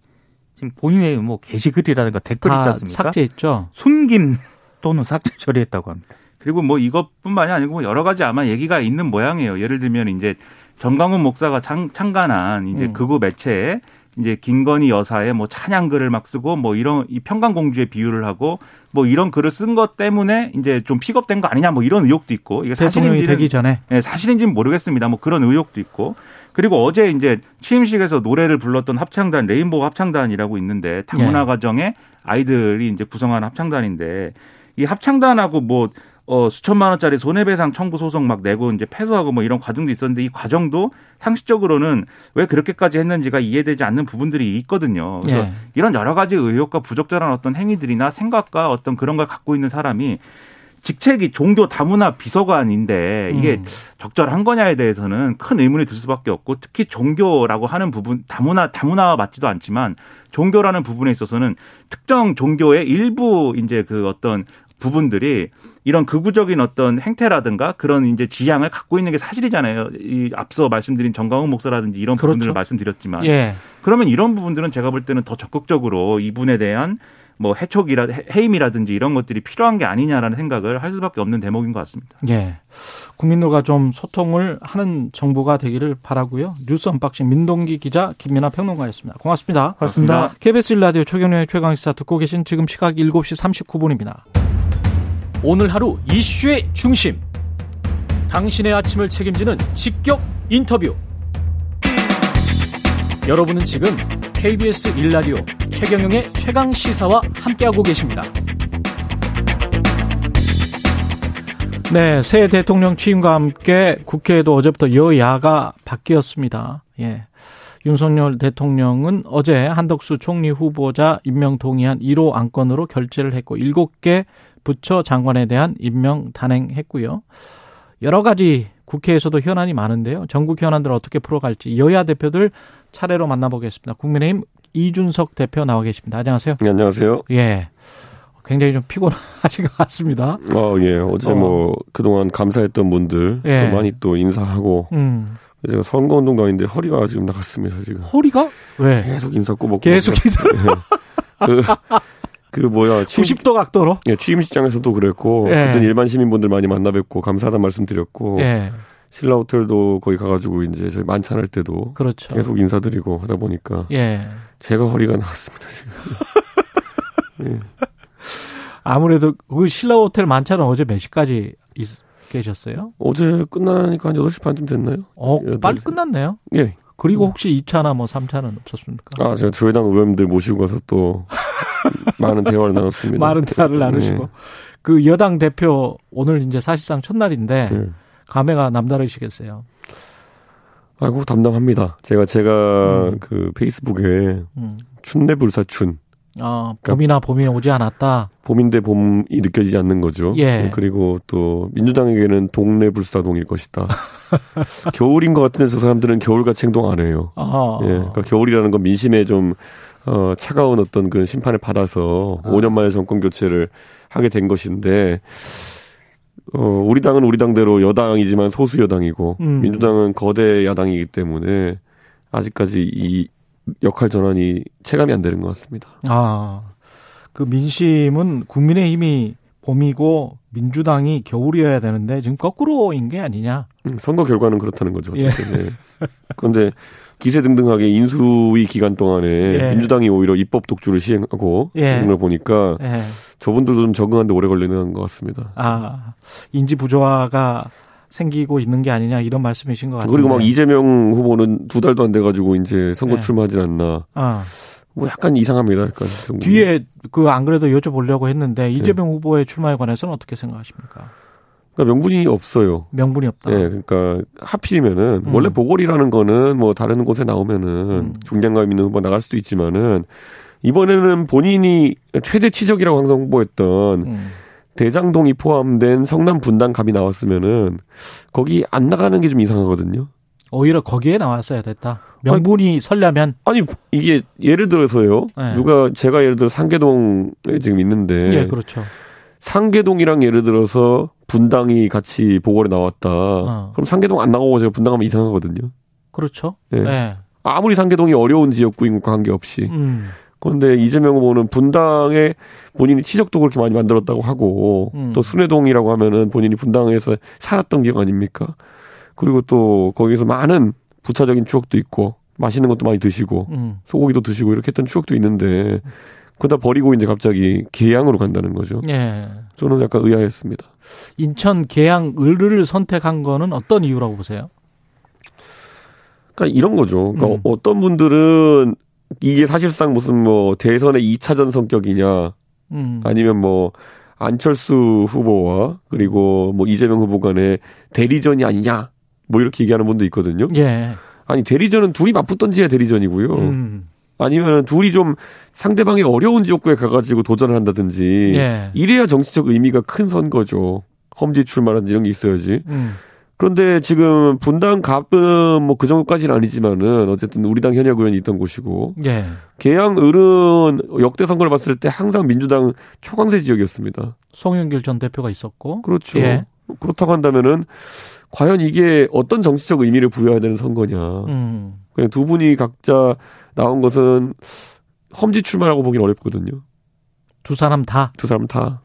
지금 본인의 뭐 게시글이라든가 댓글 있지 다 않습니까? 삭제했죠. 숨김 또는 삭제 처리했다고 합니다. 그리고 뭐 이것뿐만이 아니고 뭐 여러 가지 아마 얘기가 있는 모양이에요. 예를 들면 이제 정강훈 목사가 참, 참관한 이제 음. 극우 매체에 이제 김건희 여사의 뭐 찬양글을 막 쓰고 뭐 이런 이 평강공주의 비유를 하고 뭐 이런 글을 쓴 것 때문에 이제 좀 픽업된 거 아니냐 뭐 이런 의혹도 있고 이게 사실인지는 되기 전에 예, 사실인지는 모르겠습니다. 뭐 그런 의혹도 있고. 그리고 어제 이제 취임식에서 노래를 불렀던 합창단 레인보우 합창단이라고 있는데 다문화 예. 가정의 아이들이 이제 구성한 합창단인데 이 합창단하고 뭐 어, 수천만 원짜리 손해배상 청구 소송 막 내고 이제 패소하고 뭐 이런 과정도 있었는데 이 과정도 상식적으로는 왜 그렇게까지 했는지가 이해되지 않는 부분들이 있거든요. 그래서 예. 이런 여러 가지 의혹과 부적절한 어떤 행위들이나 생각과 어떤 그런 걸 갖고 있는 사람이 직책이 종교 다문화 비서관인데 이게 음. 적절한 거냐에 대해서는 큰 의문이 들 수밖에 없고 특히 종교라고 하는 부분 다문화 다문화와 맞지도 않지만 종교라는 부분에 있어서는 특정 종교의 일부 이제 그 어떤 부분들이 이런 극우적인 어떤 행태라든가 그런 이제 지향을 갖고 있는 게 사실이잖아요. 이 앞서 말씀드린 정강훈 목사라든지 이런 그렇죠. 부분들을 말씀드렸지만 예. 그러면 이런 부분들은 제가 볼 때는 더 적극적으로 이분에 대한 뭐 해촉이라 해임이라든지 이런 것들이 필요한 게 아니냐라는 생각을 할 수밖에 없는 대목인 것 같습니다. 예. 국민들과 좀 소통을 하는 정부가 되기를 바라고요. 뉴스 언박싱 민동기 기자 김민아 평론가였습니다. 고맙습니다. 고맙습니다. KBS 1라디오 최경영의 최강 시사 듣고 계신 지금 시각 7시 39분입니다. 오늘 하루 이슈의 중심. 당신의 아침을 책임지는 직격 인터뷰. 여러분은 지금 KBS 1라디오 최경영의 최강 시사와 함께하고 계십니다. 네, 새 대통령 취임과 함께 국회에도 어제부터 여야가 바뀌었습니다. 예. 윤석열 대통령은 어제 한덕수 총리 후보자 임명 동의안 1호 안건으로 결재를 했고 7개 부처 장관에 대한 임명 단행했고요. 여러 가지 국회에서도 현안이 많은데요. 전국 현안들 어떻게 풀어갈지 여야 대표들 차례로 만나보겠습니다. 국민의힘 이준석 대표 나와 계십니다. 안녕하세요. 네, 안녕하세요. 예. 굉장히 좀 피곤하신 것 같습니다. 어, 예. 어제 어. 뭐 그동안 감사했던 분들 예. 또 많이 또 인사하고 음. 제가 선거운동도 아닌데 허리가 지금 나갔습니다. 지금 허리가 왜? 계속 인사 꼬먹고 계속 인사 그, 그 뭐야 취임, 90도 각도로? 예, 취임식장에서도 그랬고 예. 그때 일반 시민분들 많이 만나 뵙고 감사하다는 말씀드렸고 예. 신라 호텔도 거기 가가지고 이제 저희 만찬할 때도 그렇죠. 계속 인사드리고 하다 보니까 예. 제가 허리가 나갔습니다 지금. 아무래도 그 신라 호텔 만찬은 어제 몇 시까지 있, 계셨어요? 어제 끝나니까 한 8시 반쯤 됐나요? 어, 여덟 빨리 시. 끝났네요. 예. 그리고 혹시 2차나 뭐 3차는 없었습니까? 아, 제가 조회당 의원님들 모시고 가서 또 많은 대화를 나눴습니다. 많은 대화를 나누시고. 네. 그 여당 대표 오늘 이제 사실상 첫날인데 네. 감회가 남다르시겠어요. 아이고 담당합니다. 제가 제가 음. 그 페이스북에 음. 춘내불사춘 어, 봄이나 봄이 오지 않았다. 봄인데 봄이 느껴지지 않는 거죠. 예. 네, 그리고 또 민주당에게는 동네불사동일 것이다. 겨울인 것 같은데 저 사람들은 겨울같이 행동 안 해요. 아. 예, 그러니까 겨울이라는 건 민심에 좀 어, 차가운 어떤 그 심판을 받아서 아. 5년 만에 정권 교체를 하게 된 것인데 어, 우리 당은 우리 당대로 여당이지만 소수 여당이고 음. 민주당은 거대 야당이기 때문에 아직까지 이 역할 전환이 체감이 안 되는 것 같습니다. 아, 그 민심은 국민의힘이 봄이고 민주당이 겨울이어야 되는데 지금 거꾸로인 게 아니냐. 음, 선거 결과는 그렇다는 거죠. 예. 어쨌든. 예. 그런데 기세 등등하게 인수위 기간 동안에 예. 민주당이 오히려 입법 독주를 시행하고 예. 그런 걸 보니까 예. 저분들도 좀 적응하는데 오래 걸리는 것 같습니다. 아, 인지 부조화가 생기고 있는 게 아니냐 이런 말씀이신 것 같아요. 그리고 막 이재명 후보는 두 달도 안 돼가지고 이제 선거 예. 출마하질 않나. 아, 뭐 약간 이상합니다. 약간 좀. 뒤에 그 안 그래도 여쭤보려고 했는데 네. 이재명 후보의 출마에 관해서는 어떻게 생각하십니까? 그러니까 명분이 없어요. 명분이 없다. 예, 그러니까 하필이면은 음. 원래 보궐이라는 거는 뭐 다른 곳에 나오면은 음. 중량감 있는 후보 나갈 수도 있지만은 이번에는 본인이 최대 치적이라고 항상 홍보했던 음. 대장동이 포함된 성남 분당 갑이 나왔으면은 거기 안 나가는 게 좀 이상하거든요. 오히려 거기에 나왔어야 됐다. 명분이 설려면 아니 이게 예를 들어서요. 네. 누가 제가 예를 들어 상계동에 지금 있는데 예, 그렇죠. 상계동이랑 예를 들어서 분당이 같이 보궐에 나왔다. 어. 그럼 상계동 안 나가고 제가 분당하면 이상하거든요. 그렇죠. 예. 예. 아무리 상계동이 어려운 지역구인 것과 관계없이. 음. 그런데 이재명 후보는 분당에 본인이 치적도 그렇게 많이 만들었다고 하고 음. 또 순회동이라고 하면은 본인이 분당에서 살았던 지역 아닙니까? 그리고 또 거기서 많은 부차적인 추억도 있고 맛있는 것도 많이 드시고 음. 소고기도 드시고 이렇게 했던 추억도 있는데 그다 버리고 이제 갑자기 계양으로 간다는 거죠. 예. 저는 약간 의아했습니다. 인천 계양 을을 선택한 거는 어떤 이유라고 보세요? 그러니까 이런 거죠. 그러니까 음. 어떤 분들은 이게 사실상 무슨 뭐 대선의 2차전 성격이냐 음. 아니면 뭐 안철수 후보와 그리고 뭐 이재명 후보 간의 대리전이 아니냐 뭐 이렇게 얘기하는 분도 있거든요. 예. 아니 대리전은 둘이 맞붙던 지야 대리전이고요. 음. 아니면 둘이 좀 상대방이 어려운 지역구에 가가지고 도전을 한다든지 예. 이래야 정치적 의미가 큰 선거죠. 험지 출마라든지 이런 게 있어야지. 음. 그런데 지금 분당 갑은 뭐 그 정도까지는 아니지만은 어쨌든 우리 당 현역 의원이 있던 곳이고 예. 계양 을은 역대 선거를 봤을 때 항상 민주당 초강세 지역이었습니다. 송영길 전 대표가 있었고. 그렇죠. 예. 그렇다고 한다면은 과연 이게 어떤 정치적 의미를 부여해야 되는 선거냐. 음. 그냥 두 분이 각자 나온 것은 험지 출마라고 보기는 어렵거든요. 두 사람 다. 두 사람 다.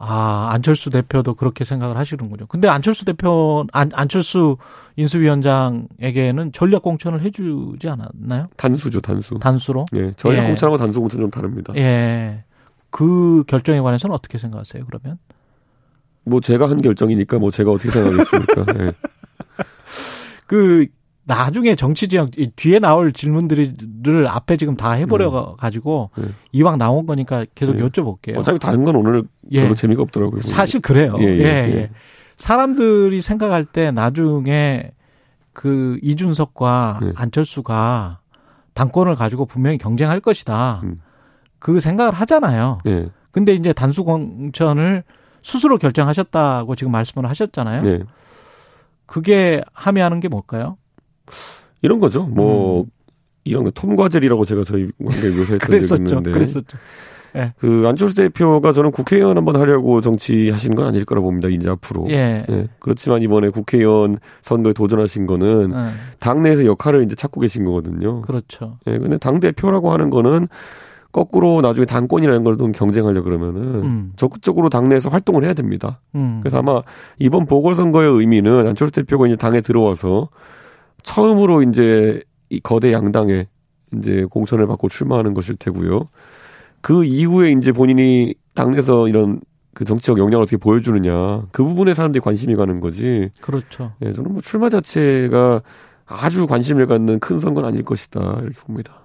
아, 안철수 대표도 그렇게 생각을 하시는군요. 근데 안철수 대표, 안, 안철수 인수위원장에게는 전략 공천을 해주지 않았나요? 단수죠, 단수. 단수로? 예, 전략 예. 공천하고 단수 공천 좀 다릅니다. 예. 그 결정에 관해서는 어떻게 생각하세요, 그러면? 뭐 제가 한 결정이니까 뭐 제가 어떻게 생각하겠습니까? 예. 그, 나중에 정치 지형, 이 뒤에 나올 질문들을 앞에 지금 다 해버려 가지고 네. 이왕 나온 거니까 계속 네. 여쭤볼게요. 어차피 다른 건 오늘 예. 별로 재미가 없더라고요. 사실 그래요. 예, 예, 예, 예. 예. 사람들이 생각할 때 나중에 그 이준석과 네. 안철수가 당권을 가지고 분명히 경쟁할 것이다. 음. 그 생각을 하잖아요. 예. 근데 이제 단수 공천을 스스로 결정하셨다고 지금 말씀을 하셨잖아요. 예. 그게 함의하는 게 뭘까요? 이런 거죠. 뭐 음. 이런 거 톰과젤이라고 제가 저희 관계 묘사했던 적이. 있는데 그랬었죠. 그 안철수 대표가 저는 국회의원 한번 하려고 정치하신 건 아닐 거라 봅니다. 이제 앞으로. 예. 예. 그렇지만 이번에 국회의원 선거에 도전하신 거는 예. 당내에서 역할을 이제 찾고 계신 거거든요. 그렇죠. 예. 근데 당 대표라고 하는 거는 거꾸로 나중에 당권이라는 걸 좀 경쟁하려 그러면은 음. 적극적으로 당내에서 활동을 해야 됩니다. 음. 그래서 아마 이번 보궐선거의 의미는 안철수 대표가 이제 당에 들어와서 처음으로 이제 이 거대 양당에 이제 공천을 받고 출마하는 것일 테고요. 그 이후에 이제 본인이 당내에서 이런 그 정치적 역량을 어떻게 보여주느냐 그 부분에 사람들이 관심이 가는 거지. 그렇죠. 예, 저는 뭐 출마 자체가 아주 관심을 갖는 큰 선거는 아닐 것이다 이렇게 봅니다.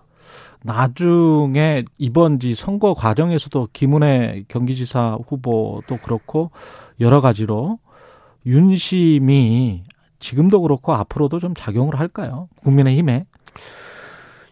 나중에 이번 지 선거 과정에서도 김은혜 경기지사 후보도 그렇고 여러 가지로 윤심이 지금도 그렇고 앞으로도 좀 작용을 할까요? 국민의힘에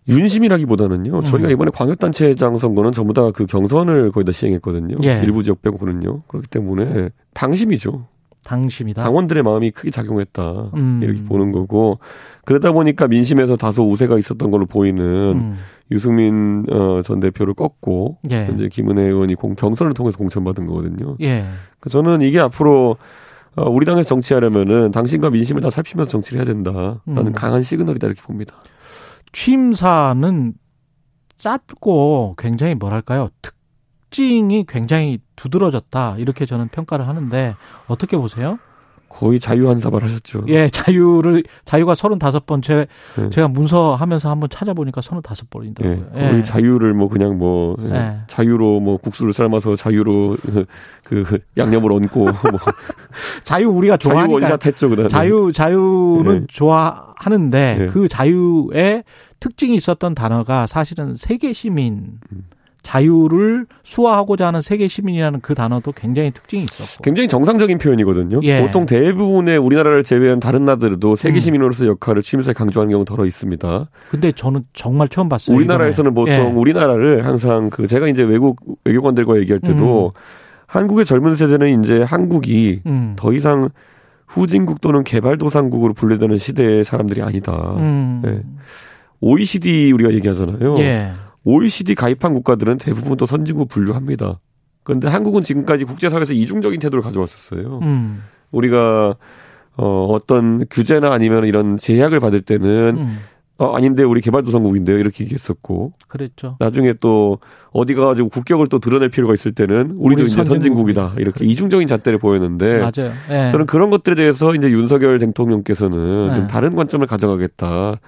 윤심이라기보다는요. 음. 저희가 이번에 광역단체장 선거는 전부 다 그 경선을 거의 다 시행했거든요. 예. 일부 지역 빼고는요. 그렇기 때문에 당심이죠. 당심이다. 당원들의 마음이 크게 작용했다. 음. 이렇게 보는 거고 그러다 보니까 민심에서 다소 우세가 있었던 걸로 보이는 음. 유승민 어, 전 대표를 꺾고 예. 현재 김은혜 의원이 공, 경선을 통해서 공천받은 거거든요. 예. 그 저는 이게 앞으로 어, 우리 당에서 정치하려면은 당신과 민심을 다 살피면서 정치를 해야 된다라는 음. 강한 시그널이다 이렇게 봅니다. 취임사는 짧고 굉장히 뭐랄까요? 특징이 굉장히 두드러졌다. 이렇게 저는 평가를 하는데 어떻게 보세요? 거의 자유 한사발 하셨죠. 예, 자유를 자유가 35번 제 네. 제가 문서 하면서 한번 찾아보니까 35번이더라고요. 예, 거의 자유를 뭐 그냥 뭐 예, 예. 자유로 뭐 국수를 삶아서 자유로 그 양념을 얹고 뭐 자유 우리가 자유 좋아하니까 원샷 했죠 그다음에 자유 자유는 네. 좋아하는데 네. 그 자유의 특징이 있었던 단어가 사실은 세계 시민 음. 자유를 수화하고자 하는 세계 시민이라는 그 단어도 굉장히 특징이 있었고 굉장히 정상적인 표현이거든요. 예. 보통 대부분의 우리나라를 제외한 다른 나라들도 세계 음. 시민으로서 역할을 취임사에 강조하는 경우 덜어 있습니다. 근데 저는 정말 처음 봤어요. 우리나라에서는 보통 이번에. 예. 우리나라를 항상 그 제가 이제 외국 외교관들과 얘기할 때도 한국의 젊은 세대는 이제 한국이 음. 더 이상 후진국 또는 개발도상국으로 분류되는 시대의 사람들이 아니다. 음. 예. OECD 우리가 얘기하잖아요. 예. OECD 가입한 국가들은 대부분 또 선진국 분류합니다. 그런데 한국은 지금까지 국제사회에서 이중적인 태도를 가져왔었어요. 음. 우리가 어, 어떤 규제나 아니면 이런 제약을 받을 때는 음. 어, 아닌데 우리 개발도상국인데요 이렇게 얘기했었고 그랬죠. 나중에 또 어디 가가지고 국격을 또 드러낼 필요가 있을 때는 우리도 우리 이제 선진국이다 선진국이다. 이렇게 이중적인 잣대를 보였는데 맞아요. 예. 저는 그런 것들에 대해서 이제 윤석열 대통령께서는 네. 좀 다른 관점을 가져가겠다.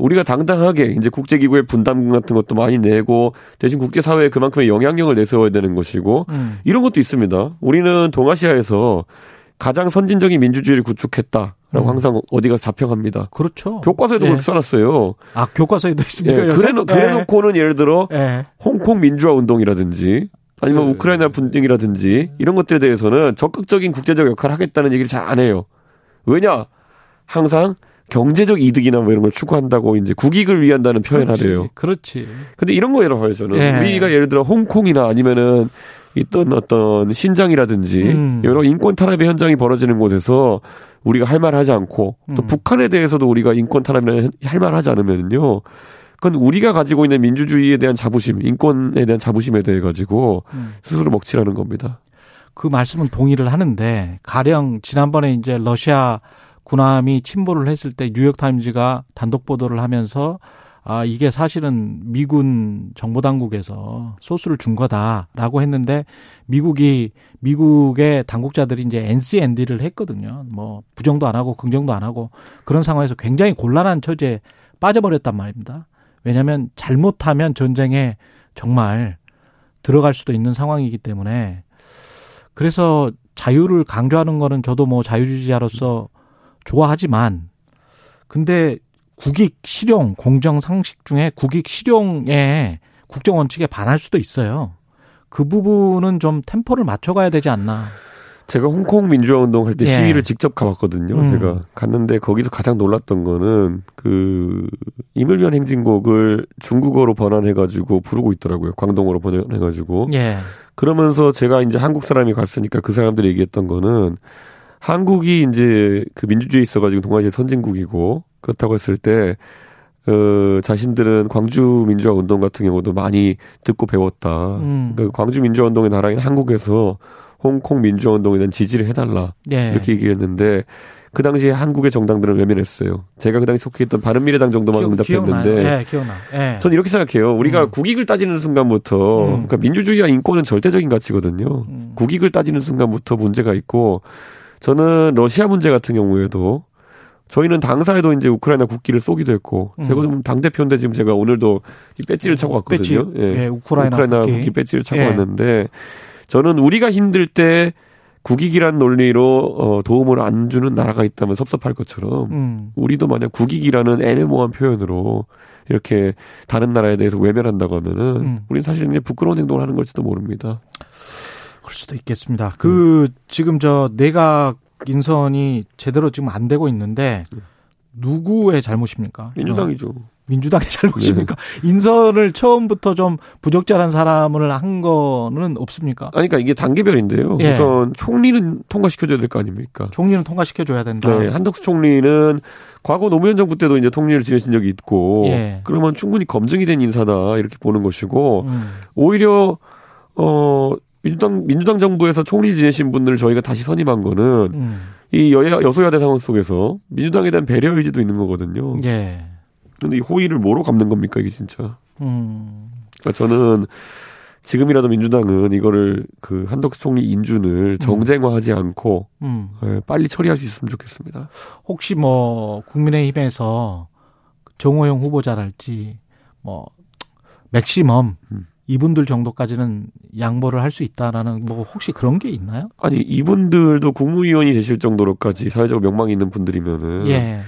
우리가 당당하게 이제 국제기구의 분담금 같은 것도 많이 내고 대신 국제사회에 그만큼의 영향력을 내세워야 되는 것이고 음. 이런 것도 있습니다. 우리는 동아시아에서 가장 선진적인 민주주의를 구축했다 라고 음. 항상 어디 가서 자평합니다. 그렇죠. 교과서에도 예. 그렇게 써놨어요. 아 교과서에도 예, 있습니까? 요새? 그래놓, 그래놓고는 예 를 들어 예. 홍콩 민주화 운동이라든지 아니면 네. 우크라이나 분쟁이라든지 이런 것들에 대해서는 적극적인 국제적 역할을 하겠다는 얘기를 잘 안 해요. 왜냐? 항상 경제적 이득이나 뭐 이런 걸 추구한다고 이제 국익을 위한다는 표현을 하래요. 그렇지. 근데 이런 거라고 봐요, 저는. 예. 우리가 예를 들어 홍콩이나 아니면은 있던 어떤 신장이라든지 음. 여러 인권 탄압의 현장이 벌어지는 곳에서 우리가 할 말 하지 않고 또 음. 북한에 대해서도 우리가 인권 탄압이나 할말 하지 않으면요. 그건 우리가 가지고 있는 민주주의에 대한 자부심, 인권에 대한 자부심에 대해 가지고 음. 스스로 먹칠하는 겁니다. 그 말씀은 동의를 하는데 가령 지난번에 이제 러시아 군함이 침몰을 했을 때 뉴욕 타임즈가 단독 보도를 하면서 아, 이게 사실은 미군 정보당국에서 소스를 준 거다라고 했는데 미국이, 미국의 당국자들이 이제 NCND를 했거든요. 뭐, 부정도 안 하고 긍정도 안 하고 그런 상황에서 굉장히 곤란한 처지에 빠져버렸단 말입니다. 왜냐하면 잘못하면 전쟁에 정말 들어갈 수도 있는 상황이기 때문에 그래서 자유를 강조하는 거는 저도 뭐 자유주의자로서 좋아하지만 근데 국익 실용 공정 상식 중에 국익 실용에 국정 원칙에 반할 수도 있어요. 그 부분은 좀 템포를 맞춰가야 되지 않나. 제가 홍콩 민주화 운동 할때 예. 시위를 직접 가봤거든요. 음. 제가 갔는데 거기서 가장 놀랐던 거는 그 이물변 행진곡을 중국어로 번안해가지고 부르고 있더라고요. 광동어로 번안해가지고. 예. 그러면서 제가 이제 한국 사람이 갔으니까 그 사람들이 얘기했던 거는 한국이 이제 그 민주주의 있어가지고 동아시아 선진국이고 그렇다고 했을 때 어, 자신들은 광주 민주화 운동 같은 경우도 많이 듣고 배웠다. 음. 그러니까 광주 민주화 운동의 나라인 한국에서 홍콩 민주화 운동에 대한 지지를 해달라 예. 이렇게 얘기했는데 그 당시에 한국의 정당들은 외면했어요. 제가 그 당시 속해 있던 바른미래당 정도만 기억- 응답했는데 기억나요? 예, 기억나. 예. 저는 이렇게 생각해요. 우리가 음. 국익을 따지는 순간부터 음. 그러니까 민주주의와 인권은 절대적인 가치거든요. 음. 국익을 따지는 순간부터 문제가 있고 저는 러시아 문제 같은 경우에도 저희는 당사에도 이제 우크라이나 국기를 쏘기도 했고 음. 제가 좀 당 대표인데 지금 제가 오늘도 이 배지를 차고 왔거든요. 배지. 예, 우크라이나 국기. 국기. 배지를 차고 예. 왔는데 저는 우리가 힘들 때 국익이란 논리로 어, 도움을 안 주는 나라가 있다면 섭섭할 것처럼 음. 우리도 만약 국익이라는 애매모호한 표현으로 이렇게 다른 나라에 대해서 외면한다고 하면은 음. 우리는 사실 그냥 부끄러운 행동을 하는 걸지도 모릅니다. 그럴 수도 있겠습니다. 그 지금 저 내각 인선이 제대로 지금 안 되고 있는데 누구의 잘못입니까? 어, 민주당이죠. 민주당의 잘못입니까? 인선을 처음부터 좀 부적절한 사람을 한 거는 없습니까? 아니, 그러니까 이게 단계별인데요. 예. 우선 총리는 통과시켜줘야 될 거 아닙니까? 총리는 통과시켜 줘야 된다. 네, 한덕수 총리는 과거 노무현 정부 때도 이제 통리를 지내신 적이 있고, 예. 그러면 충분히 검증이 된 인사다 이렇게 보는 것이고, 음. 오히려 어 민주당 민주당 정부에서 총리 지내신 분들을 저희가 다시 선임한 거는 음. 이 여야 여소야대 상황 속에서 민주당에 대한 배려 의지도 있는 거거든요. 예. 근데 이 호의를 뭐로 갚는 겁니까 이게 진짜? 음. 그러니까 저는 지금이라도 민주당은 이거를 그 한덕수 총리 인준을 정쟁화하지 않고 음. 예, 빨리 처리할 수 있으면 좋겠습니다. 혹시 뭐 국민의힘에서 정호영 후보자랄지 뭐 맥시멈 음. 이분들 정도까지는 양보를 할 수 있다라는 뭐 혹시 그런 게 있나요? 아니 이분들도 국무위원이 되실 정도로까지 사회적 명망이 있는 분들이면은 예.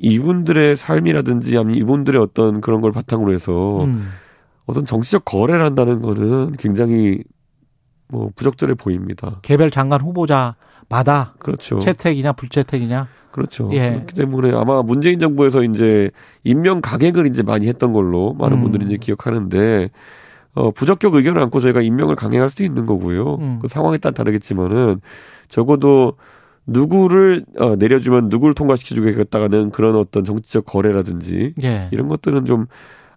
이분들의 삶이라든지 아니면 이분들의 어떤 그런 걸 바탕으로 해서 음. 어떤 정치적 거래를 한다는 거는 굉장히 뭐 부적절해 보입니다. 개별 장관 후보자마다 그렇죠. 채택이냐 불채택이냐. 그렇죠. 예. 그렇기 때문에 아마 문재인 정부에서 이제 임명 가객을 이제 많이 했던 걸로 많은 음. 분들이 이제 기억하는데 어 부적격 의견을 안고 저희가 임명을 강행할 수도 있는 거고요. 음. 그 상황에 따라 다르겠지만은 적어도 누구를 어, 내려주면 누구를 통과시켜 주겠다는 그런 어떤 정치적 거래라든지 예. 이런 것들은 좀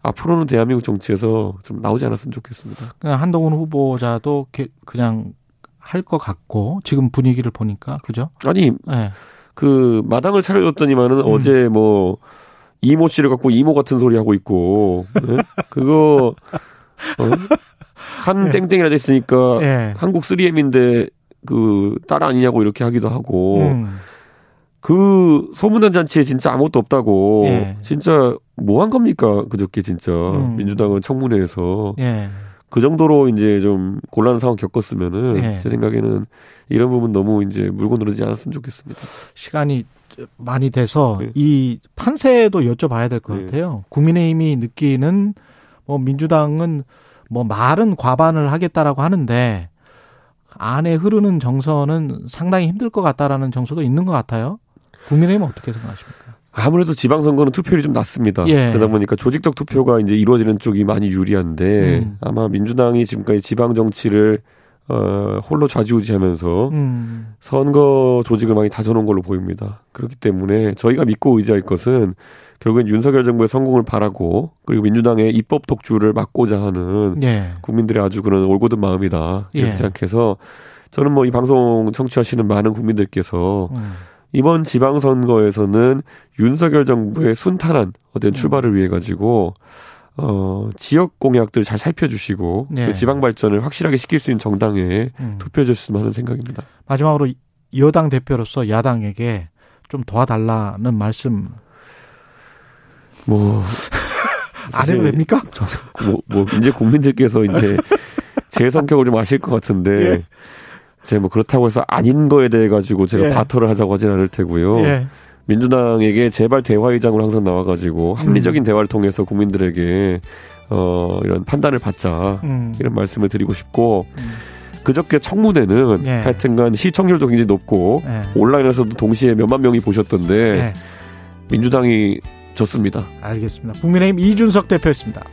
앞으로는 대한민국 정치에서 좀 나오지 않았으면 좋겠습니다. 그냥 한동훈 후보자도 게- 그냥 할 것 같고 지금 분위기를 보니까 그죠? 아니 예. 그 마당을 차려줬더니만은 음. 어제 뭐 이모 씨를 갖고 이모 같은 소리 하고 있고 네? 그거 어? 한 예. 땡땡이라 됐으니까 예. 한국 3M인데 그 딸 아니냐고 이렇게 하기도 하고 음. 그 소문난 잔치에 진짜 아무것도 없다고 예. 진짜 뭐 한 겁니까 그저께 진짜 음. 민주당은 청문회에서 예. 그 정도로 이제 좀 곤란한 상황 겪었으면은 예. 제 생각에는 이런 부분 너무 이제 물고 늘어지지 않았으면 좋겠습니다. 시간이 많이 돼서 네. 이 판세도 여쭤봐야 될것 네. 같아요. 국민의힘이 느끼는 뭐 민주당은 뭐 말은 과반을 하겠다라고 하는데 안에 흐르는 정서는 상당히 힘들 것 같다라는 정서도 있는 것 같아요. 국민의힘은 어떻게 생각하십니까? 아무래도 지방선거는 투표율이 좀 낮습니다. 예. 그러다 보니까 조직적 투표가 이제 이루어지는 쪽이 많이 유리한데 음. 아마 민주당이 지금까지 지방 정치를 어, 홀로 좌지우지하면서 음, 선거 조직을 많이 다져놓은 걸로 보입니다. 그렇기 때문에 저희가 믿고 의지할 것은 결국엔 윤석열 정부의 성공을 바라고 그리고 민주당의 입법 독주를 막고자 하는 예, 국민들의 아주 그런 올곧은 마음이다 이렇게 예. 생각해서 저는 뭐 이 방송 청취하시는 많은 국민들께서 음, 이번 지방선거에서는 윤석열 정부의 순탄한 어떤 음. 출발을 위해 가지고 어 지역 공약들 잘 살펴주시고 네. 그 지방 발전을 확실하게 시킬 수 있는 정당에 음. 투표해 줬으면 하는 생각입니다. 마지막으로 여당 대표로서 야당에게 좀 도와달라는 말씀 뭐 안 해도 됩니까? 뭐, 뭐 이제 국민들께서 이제 제 성격을 좀 아실 것 같은데 예. 제가 뭐 그렇다고 해서 아닌 거에 대해 가지고 제가 예. 바터를 하자고 하진 않을 테고요. 예. 민주당에게 제발 대화의장으로 항상 나와가지고 합리적인 대화를 통해서 국민들에게 어 이런 판단을 받자 음. 이런 말씀을 드리고 싶고 음. 그저께 청문회는 예. 하여튼간 시청률도 굉장히 높고 예. 온라인에서도 동시에 몇만 명이 보셨던데 예. 민주당이 졌습니다. 알겠습니다. 국민의힘 이준석 대표였습니다.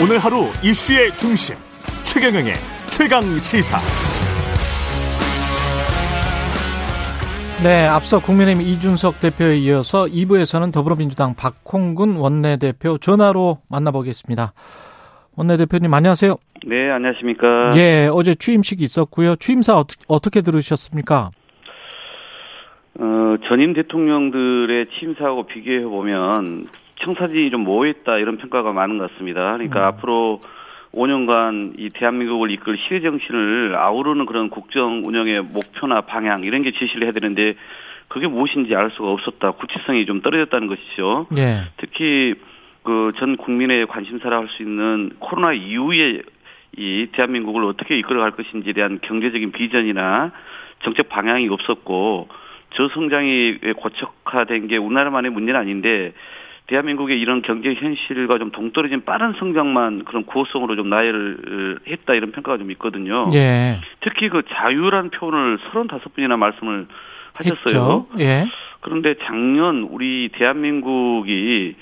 오늘 하루 이슈의 중심 최경영의 최강 시사. 네, 앞서 국민의힘 이준석 대표에 이어서 2부에서는 더불어민주당 박홍근 원내대표 전화로 만나보겠습니다. 원내대표님 안녕하세요. 네, 안녕하십니까. 예, 어제 취임식이 있었고요. 취임사 어떻게, 어떻게 들으셨습니까? 어, 전임 대통령들의 취임사하고 비교해 보면 청사진이 좀 모호했다 이런 평가가 많은 것 같습니다. 그러니까 앞으로 5년간 이 대한민국을 이끌 시대 정신을 아우르는 그런 국정 운영의 목표나 방향 이런 게 제시를 해야 되는데 그게 무엇인지 알 수가 없었다. 구체성이 좀 떨어졌다는 것이죠. 예. 특히 그 전 국민의 관심사라 할 수 있는 코로나 이후에 이 대한민국을 어떻게 이끌어갈 것인지에 대한 경제적인 비전이나 정책 방향이 없었고 저성장이 고착화된 게 우리나라만의 문제는 아닌데 대한민국의 이런 경제 현실과 좀 동떨어진 빠른 성장만 그런 구호성으로 좀 나열을 했다 이런 평가가 좀 있거든요. 예. 특히 그 자유란 표현을 35분이나 말씀을 하셨어요. 했죠. 예. 그런데 작년 우리 대한민국이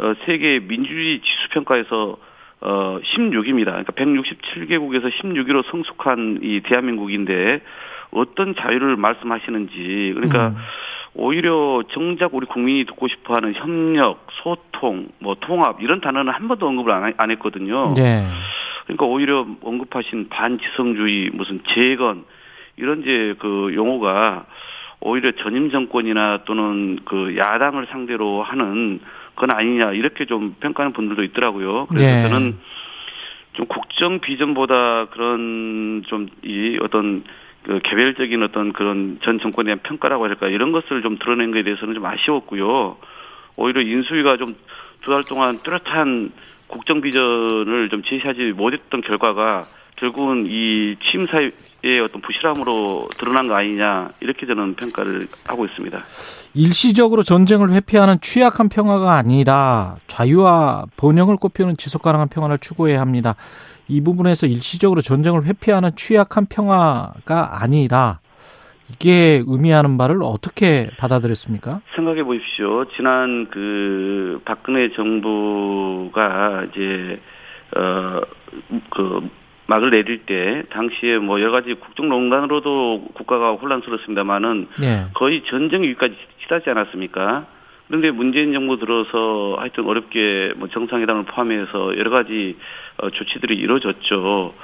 어, 세계 민주주의 지수 평가에서 어 16위입니다. 그러니까 167개국에서 16위로 성숙한 이 대한민국인데 어떤 자유를 말씀하시는지 그러니까 음. 오히려 정작 우리 국민이 듣고 싶어하는 협력, 소통, 뭐 통합 이런 단어는 한 번도 언급을 안, 하- 안 했거든요. 예. 그러니까 오히려 언급하신 반지성주의, 무슨 재건 이런 이제 그 용어가 오히려 전임 정권이나 또는 그 야당을 상대로 하는 건 아니냐 이렇게 좀 평가하는 분들도 있더라고요. 그래서 예. 저는 좀 국정 비전보다 그런 좀 이 어떤 그 개별적인 어떤 그런 전 정권에 대한 평가라고 할까 이런 것을 좀 드러낸 것에 대해서는 좀 아쉬웠고요. 오히려 인수위가 좀 두 달 동안 뚜렷한 국정 비전을 좀 제시하지 못했던 결과가 결국은 이 취임사의 어떤 부실함으로 드러난 거 아니냐 이렇게 저는 평가를 하고 있습니다. 일시적으로 전쟁을 회피하는 취약한 평화가 아니라 자유와 번영을 꽃피우는 지속 가능한 평화를 추구해야 합니다. 이 부분에서 일시적으로 전쟁을 회피하는 취약한 평화가 아니라 이게 의미하는 바를 어떻게 받아들였습니까? 생각해 보십시오. 지난 그 박근혜 정부가 이제 어그 막을 내릴 때 당시에 뭐 여러 가지 국정농단으로도 국가가 혼란스럽습니다만은 예. 거의 전쟁 위기까지 치닫지 않았습니까? 그런데 문재인 정부 들어서 하여튼 어렵게 뭐 정상회담을 포함해서 여러 가지 어, 조치들이 이루어졌죠.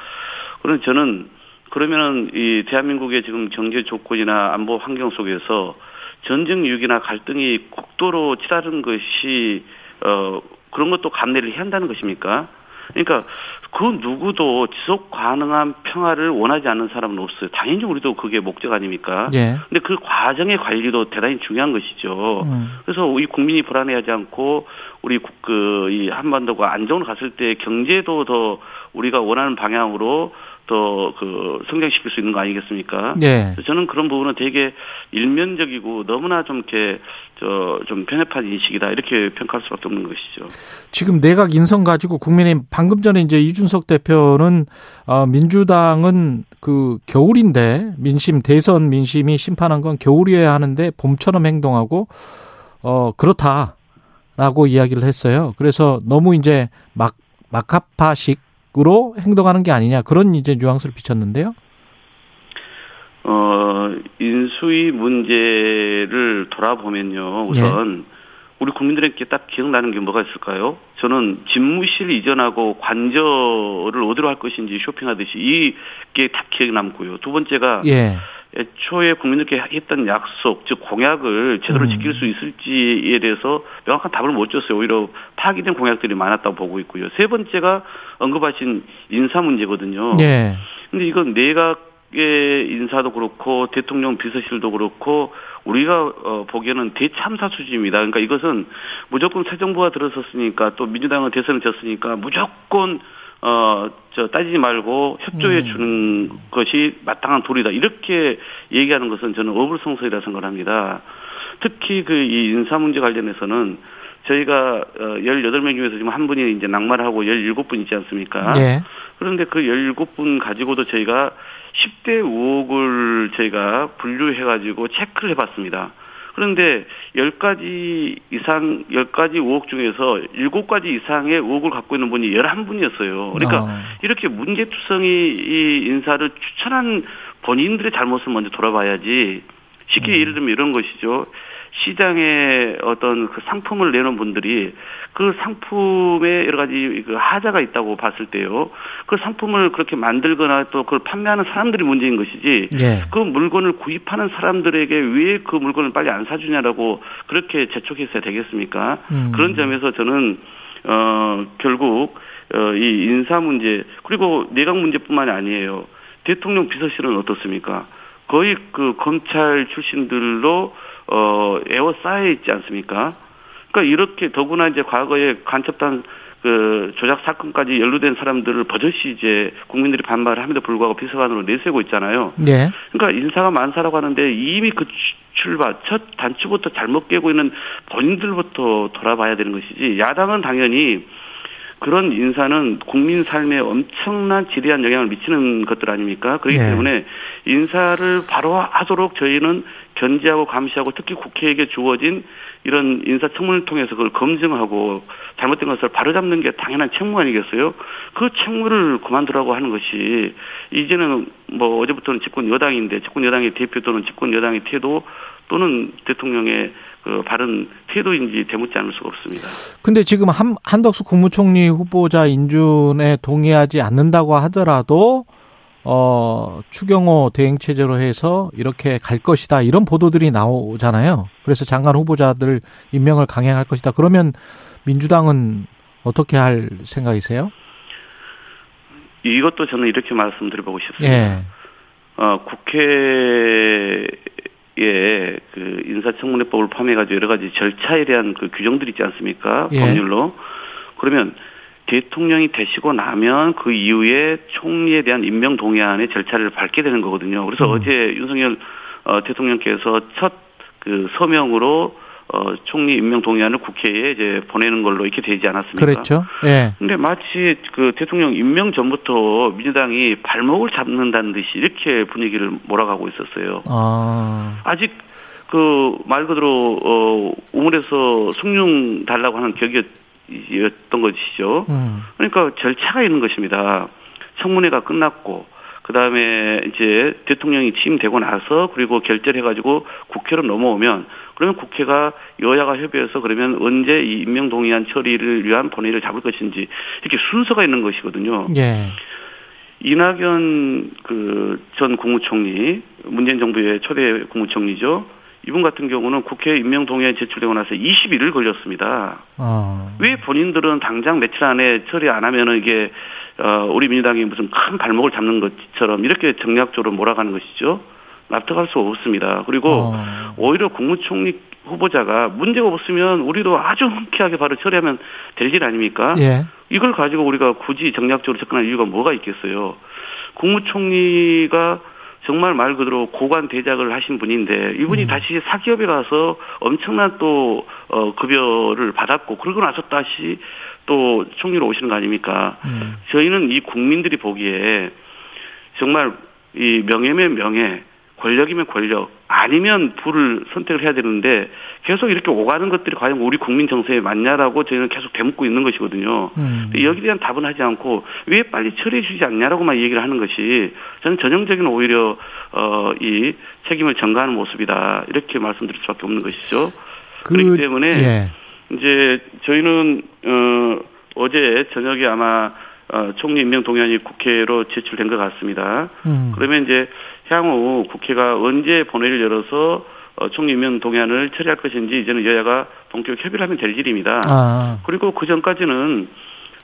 그런 저는 그러면은 이 대한민국의 지금 경제 조건이나 안보 환경 속에서 전쟁 위기나 갈등이 국도로 치닫은 것이 어 그런 것도 감내를 해야 한다는 것입니까? 그러니까 그 누구도 지속 가능한 평화를 원하지 않는 사람은 없어요. 당연히 우리도 그게 목적 아닙니까? 예. 근데 그 과정의 관리도 대단히 중요한 것이죠. 음. 그래서 우리 국민이 불안해하지 않고 우리 그 이 한반도가 안정으로 갔을 때 경제도 더 우리가 원하는 방향으로 더그 성장시킬 수 있는 거 아니겠습니까? 예. 그래서 저는 그런 부분은 되게 일면적이고 너무나 좀 이렇게 저 좀 편협한 인식이다 이렇게 평가할 수밖에 없는 것이죠. 지금 내각 인선 가지고 국민의힘 방금 전에 이제 이준석 대표는 어, 민주당은 그 겨울인데 민심 대선 민심이 심판한 건 겨울이어야 하는데 봄처럼 행동하고 어 그렇다라고 이야기를 했어요. 그래서 너무 이제 막 마카파식 으로 행동하는 게 아니냐 그런 이제 뉘앙스를 비쳤는데요. 어, 인수위 문제를 돌아보면요. 우선 우리 국민들에게 딱 기억나는 게 뭐가 있을까요? 저는 집무실 이전하고 관저를 어디로 할 것인지 쇼핑하듯이 이게 딱 기억에 남고요. 두 번째가 예. 애초에 국민들께 했던 약속, 즉 공약을 제대로 음. 지킬 수 있을지에 대해서 명확한 답을 못 줬어요. 오히려 파기된 공약들이 많았다고 보고 있고요. 세 번째가 언급하신 인사 문제거든요. 예. 근데 이건 내각의 인사도 그렇고 대통령 비서실도 그렇고 우리가 어, 보기에는 대참사 수준입니다. 그러니까 이것은 무조건 새 정부가 들어섰으니까 또 민주당은 대선을 졌으니까 무조건 어, 저 따지지 말고 협조해 주는 것이 마땅한 도리다. 이렇게 얘기하는 것은 저는 어불성설이라 생각합니다. 특히 그 이 인사 문제 관련해서는 저희가 어 18명 중에서 지금 한 분이 이제 낙마를 하고 17분 있지 않습니까? 예. 그런데 그 17분 가지고도 저희가 10대 의혹을 저희가 분류해가지고 체크를 해봤습니다. 그런데 10가지 이상, 10가지 의혹 중에서 7가지 이상의 의혹을 갖고 있는 분이 11분이었어요. 그러니까 어. 이렇게 문제투성이 이 인사를 추천한 본인들의 잘못을 먼저 돌아봐야지 쉽게 음. 예를 들면 이런 것이죠. 시장에 어떤 그 상품을 내놓은 분들이 그 상품에 여러 가지 그 하자가 있다고 봤을 때요. 그 상품을 그렇게 만들거나 또 그걸 판매하는 사람들이 문제인 것이지. 예. 그 물건을 구입하는 사람들에게 왜 그 물건을 빨리 안 사주냐라고 그렇게 재촉했어야 되겠습니까? 음. 그런 점에서 저는 어 결국 어, 이 인사 문제 그리고 내각 문제뿐만이 아니에요. 대통령 비서실은 어떻습니까? 거의 그 검찰 출신들로 어 에워싸여 있지 않습니까? 그러니까 이렇게 더구나 이제 과거에 간첩단 그 조작 사건까지 연루된 사람들을 버젓이 이제 국민들이 반발을 함에도 불구하고 비서관으로 내세우고 있잖아요. 예. 그러니까 인사가 만사라고 하는데 이미 그 출- 출발 첫 단추부터 잘못 깨고 있는 본인들부터 돌아봐야 되는 것이지 야당은 당연히 그런 인사는 국민 삶에 엄청난 지대한 영향을 미치는 것들 아닙니까? 그렇기 네. 때문에 인사를 바로 하도록 저희는 견제하고 감시하고 특히 국회에게 주어진 이런 인사청문을 통해서 그걸 검증하고 잘못된 것을 바로잡는 게 당연한 책무 아니겠어요? 그 책무를 그만두라고 하는 것이 이제는 뭐 어제부터는 집권 여당인데 집권 여당의 대표 또는 집권 여당의 태도 또는 대통령의 그 바른 태도인지 대묻지 않을 수가 없습니다. 근데 지금 한, 한덕수 국무총리 후보자 인준에 동의하지 않는다고 하더라도 어, 추경호 대행 체제로 해서 이렇게 갈 것이다. 이런 보도들이 나오잖아요. 그래서 장관 후보자들 임명을 강행할 것이다. 그러면 민주당은 어떻게 할 생각이세요? 이것도 저는 이렇게 말씀드려보고 싶습니다. 예. 어, 국회 에그 인사청문회법을 포함해가지고 여러 가지 절차에 대한 그 규정들이 있지 않습니까? 예. 법률로. 그러면 대통령이 되시고 나면 그 이후에 총리에 대한 임명 동의안의 절차를 밟게 되는 거거든요. 그래서 음. 어제 윤석열 어, 대통령께서 첫 그 서명으로 어, 총리 임명 동의안을 국회에 이제 보내는 걸로 이렇게 되지 않았습니까? 그랬죠. 예. 근데 마치 그 대통령 임명 전부터 민주당이 발목을 잡는다는 듯이 이렇게 분위기를 몰아가고 있었어요. 아. 아직 그 말 그대로 어 우물에서 숭늉 달라고 하는 격이었던 것이죠. 음. 그러니까 절차가 있는 것입니다. 청문회가 끝났고 그 다음에 이제 대통령이 취임되고 나서 그리고 결재해가지고 국회로 넘어오면 그러면 국회가 여야가 협의해서 그러면 언제 이 임명 동의안 처리를 위한 본회의를 잡을 것인지 이렇게 순서가 있는 것이거든요. 예. 이낙연 그 전 국무총리 문재인 정부의 초대 국무총리죠. 이분 같은 경우는 국회 임명 동의안 제출되고 나서 21일 걸렸습니다. 어. 왜 본인들은 당장 며칠 안에 처리 안 하면은 이게 어 우리 민주당이 무슨 큰 발목을 잡는 것처럼 이렇게 정략적으로 몰아가는 것이죠. 납득할 수 없습니다. 그리고 어. 오히려 국무총리 후보자가 문제가 없으면 우리도 아주 흔쾌하게 바로 처리하면 될 일 아닙니까? 예. 이걸 가지고 우리가 굳이 정략적으로 접근할 이유가 뭐가 있겠어요? 국무총리가 정말 말 그대로 고관 대작을 하신 분인데 이분이 음. 다시 사기업에 가서 엄청난 또 어, 급여를 받았고 그러고 나서 다시 또 총리로 오시는 거 아닙니까? 음. 저희는 이 국민들이 보기에 정말 이 명예면 명예, 권력이면 권력, 아니면 부를 선택을 해야 되는데 계속 이렇게 오가는 것들이 과연 우리 국민 정서에 맞냐라고 저희는 계속 되묻고 있는 것이거든요. 음. 여기에 대한 답은 하지 않고 왜 빨리 처리해 주지 않냐라고만 얘기를 하는 것이 저는 전형적인 오히려 어 이 책임을 전가하는 모습이다 이렇게 말씀드릴 수밖에 없는 것이죠. 그, 그렇기 때문에 예. 이제 저희는 어 어제 저녁에 아마 어, 총리 임명 동의안이 국회로 제출된 것 같습니다. 음. 그러면 이제 향후 국회가 언제 본회의를 열어서 어, 총리 임명 동의안을 처리할 것인지 이제는 여야가 본격 협의를 하면 될 일입니다. 아, 그리고 그 전까지는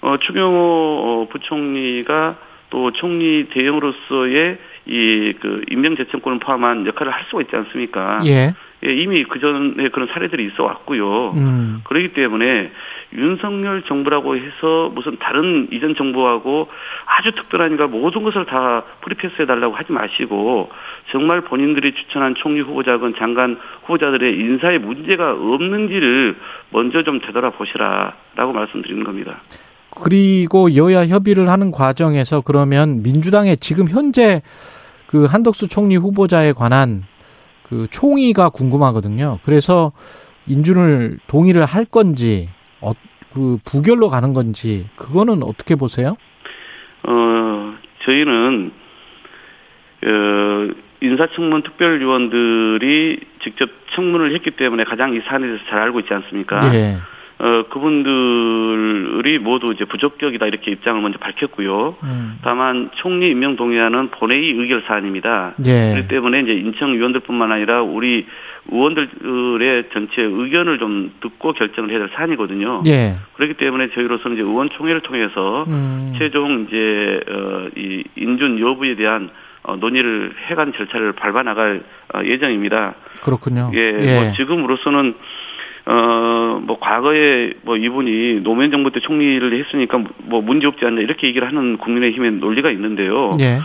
어, 추경호 어, 부총리가 또 총리 대행으로서의 이 그 임명 제청권을 포함한 역할을 할 수가 있지 않습니까? 예. 예, 이미 그 전에 그런 사례들이 있어 왔고요. 음. 그렇기 때문에 윤석열 정부라고 해서 무슨 다른 이전 정부하고 아주 특별하니까 모든 것을 다 프리패스해 달라고 하지 마시고 정말 본인들이 추천한 총리 후보자건 장관 후보자들의 인사에 문제가 없는지를 먼저 좀 되돌아보시라라고 말씀드리는 겁니다. 그리고 여야 협의를 하는 과정에서 그러면 민주당의 지금 현재 그 한덕수 총리 후보자에 관한 그 총의가 궁금하거든요. 그래서 인준을 동의를 할 건지 어, 그 부결로 가는 건지 그거는 어떻게 보세요? 어, 저희는 어, 인사청문 특별위원들이 직접 청문을 했기 때문에 가장 이 사안에 대해서 잘 알고 있지 않습니까? 예. 어, 그분들이 모두 이제 부적격이다 이렇게 입장을 먼저 밝혔고요. 음. 다만 총리 임명 동의안은 본회의 의결 사안입니다. 예. 그렇기 때문에 이제 인청 위원들뿐만 아니라 우리 의원들의 전체 의견을 좀 듣고 결정을 해야 될 사안이거든요. 예. 그렇기 때문에 저희로서는 이제 의원총회를 통해서 음. 최종 이제 어, 이 인준 여부에 대한 어, 논의를 해간 절차를 밟아 나갈 어, 예정입니다. 그렇군요. 예, 뭐 지금으로서는 어, 뭐, 과거에, 뭐, 이분이 노무현 정부 때 총리를 했으니까, 뭐, 문제 없지 않냐, 이렇게 얘기를 하는 국민의힘의 논리가 있는데요. 예.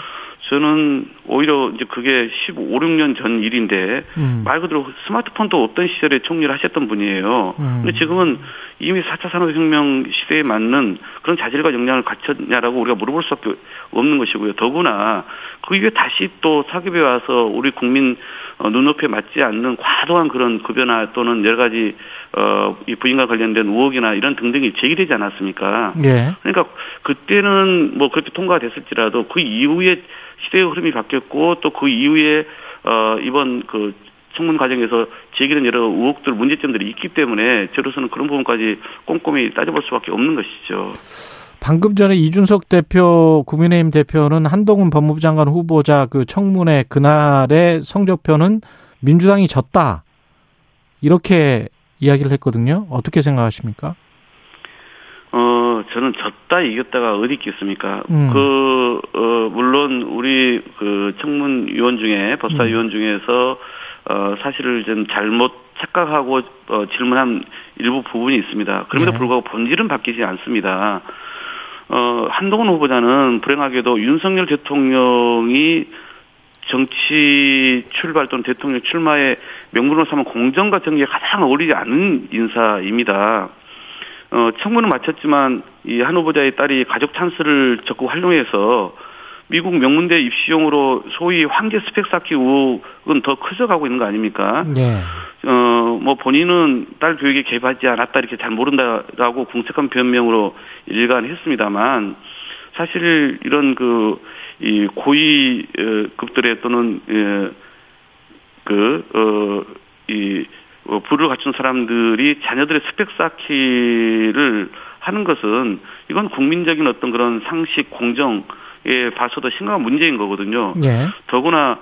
저는 오히려 이제 그게 15, 16년 전 일인데, 음. 말 그대로 스마트폰도 없던 시절에 총리를 하셨던 분이에요. 음. 근데 지금은 이미 4차 산업혁명 시대에 맞는 그런 자질과 역량을 갖췄냐라고 우리가 물어볼 수밖에 없는 것이고요. 더구나 그 이후에 다시 또 사급에 와서 우리 국민 어, 눈높이에 맞지 않는 과도한 그런 급여나 또는 여러 가지 어, 이 부인과 관련된 의혹이나 이런 등등이 제기되지 않았습니까? 예. 그러니까 그때는 뭐 그렇게 통과가 됐을지라도 그 이후에 시대의 흐름이 바뀌었고 또 그 이후에 어 이번 그 청문 과정에서 제기된 여러 의혹들 문제점들이 있기 때문에 저로서는 그런 부분까지 꼼꼼히 따져볼 수밖에 없는 것이죠. 방금 전에 이준석 대표, 국민의힘 대표는 한동훈 법무부 장관 후보자 그 청문회 그날의 성적표는 민주당이 졌다. 이렇게 이야기를 했거든요. 어떻게 생각하십니까? 어, 저는 졌다 이겼다가 어디 있겠습니까? 음. 그, 어, 물론 우리 그 청문위원 중에, 법사위원 중에서, 어, 사실을 좀 잘못 착각하고, 어, 질문한 일부 부분이 있습니다. 그럼에도 네. 불구하고 본질은 바뀌지 않습니다. 어, 한동훈 후보자는 불행하게도 윤석열 대통령이 정치 출발 또는 대통령 출마의 명분으로 삼은 공정과 정의에 가장 어울리지 않는 인사입니다. 어, 청문은 마쳤지만 이 한 후보자의 딸이 가족 찬스를 적극 활용해서 미국 명문대 입시용으로 소위 황제 스펙 쌓기 의혹은 더 커져가고 있는 거 아닙니까? 예. 어, 뭐 본인은 딸 교육에 개입하지 않았다 이렇게 잘 모른다라고 궁색한 변명으로 일관했습니다만 사실 이런 그, 이 고위 어, 급들의 또는, 예, 그, 어, 이, 어, 부를 갖춘 사람들이 자녀들의 스펙 쌓기를 하는 것은 이건 국민적인 어떤 그런 상식 공정 에 봐서도 심각한 문제인 거거든요. 예. 더구나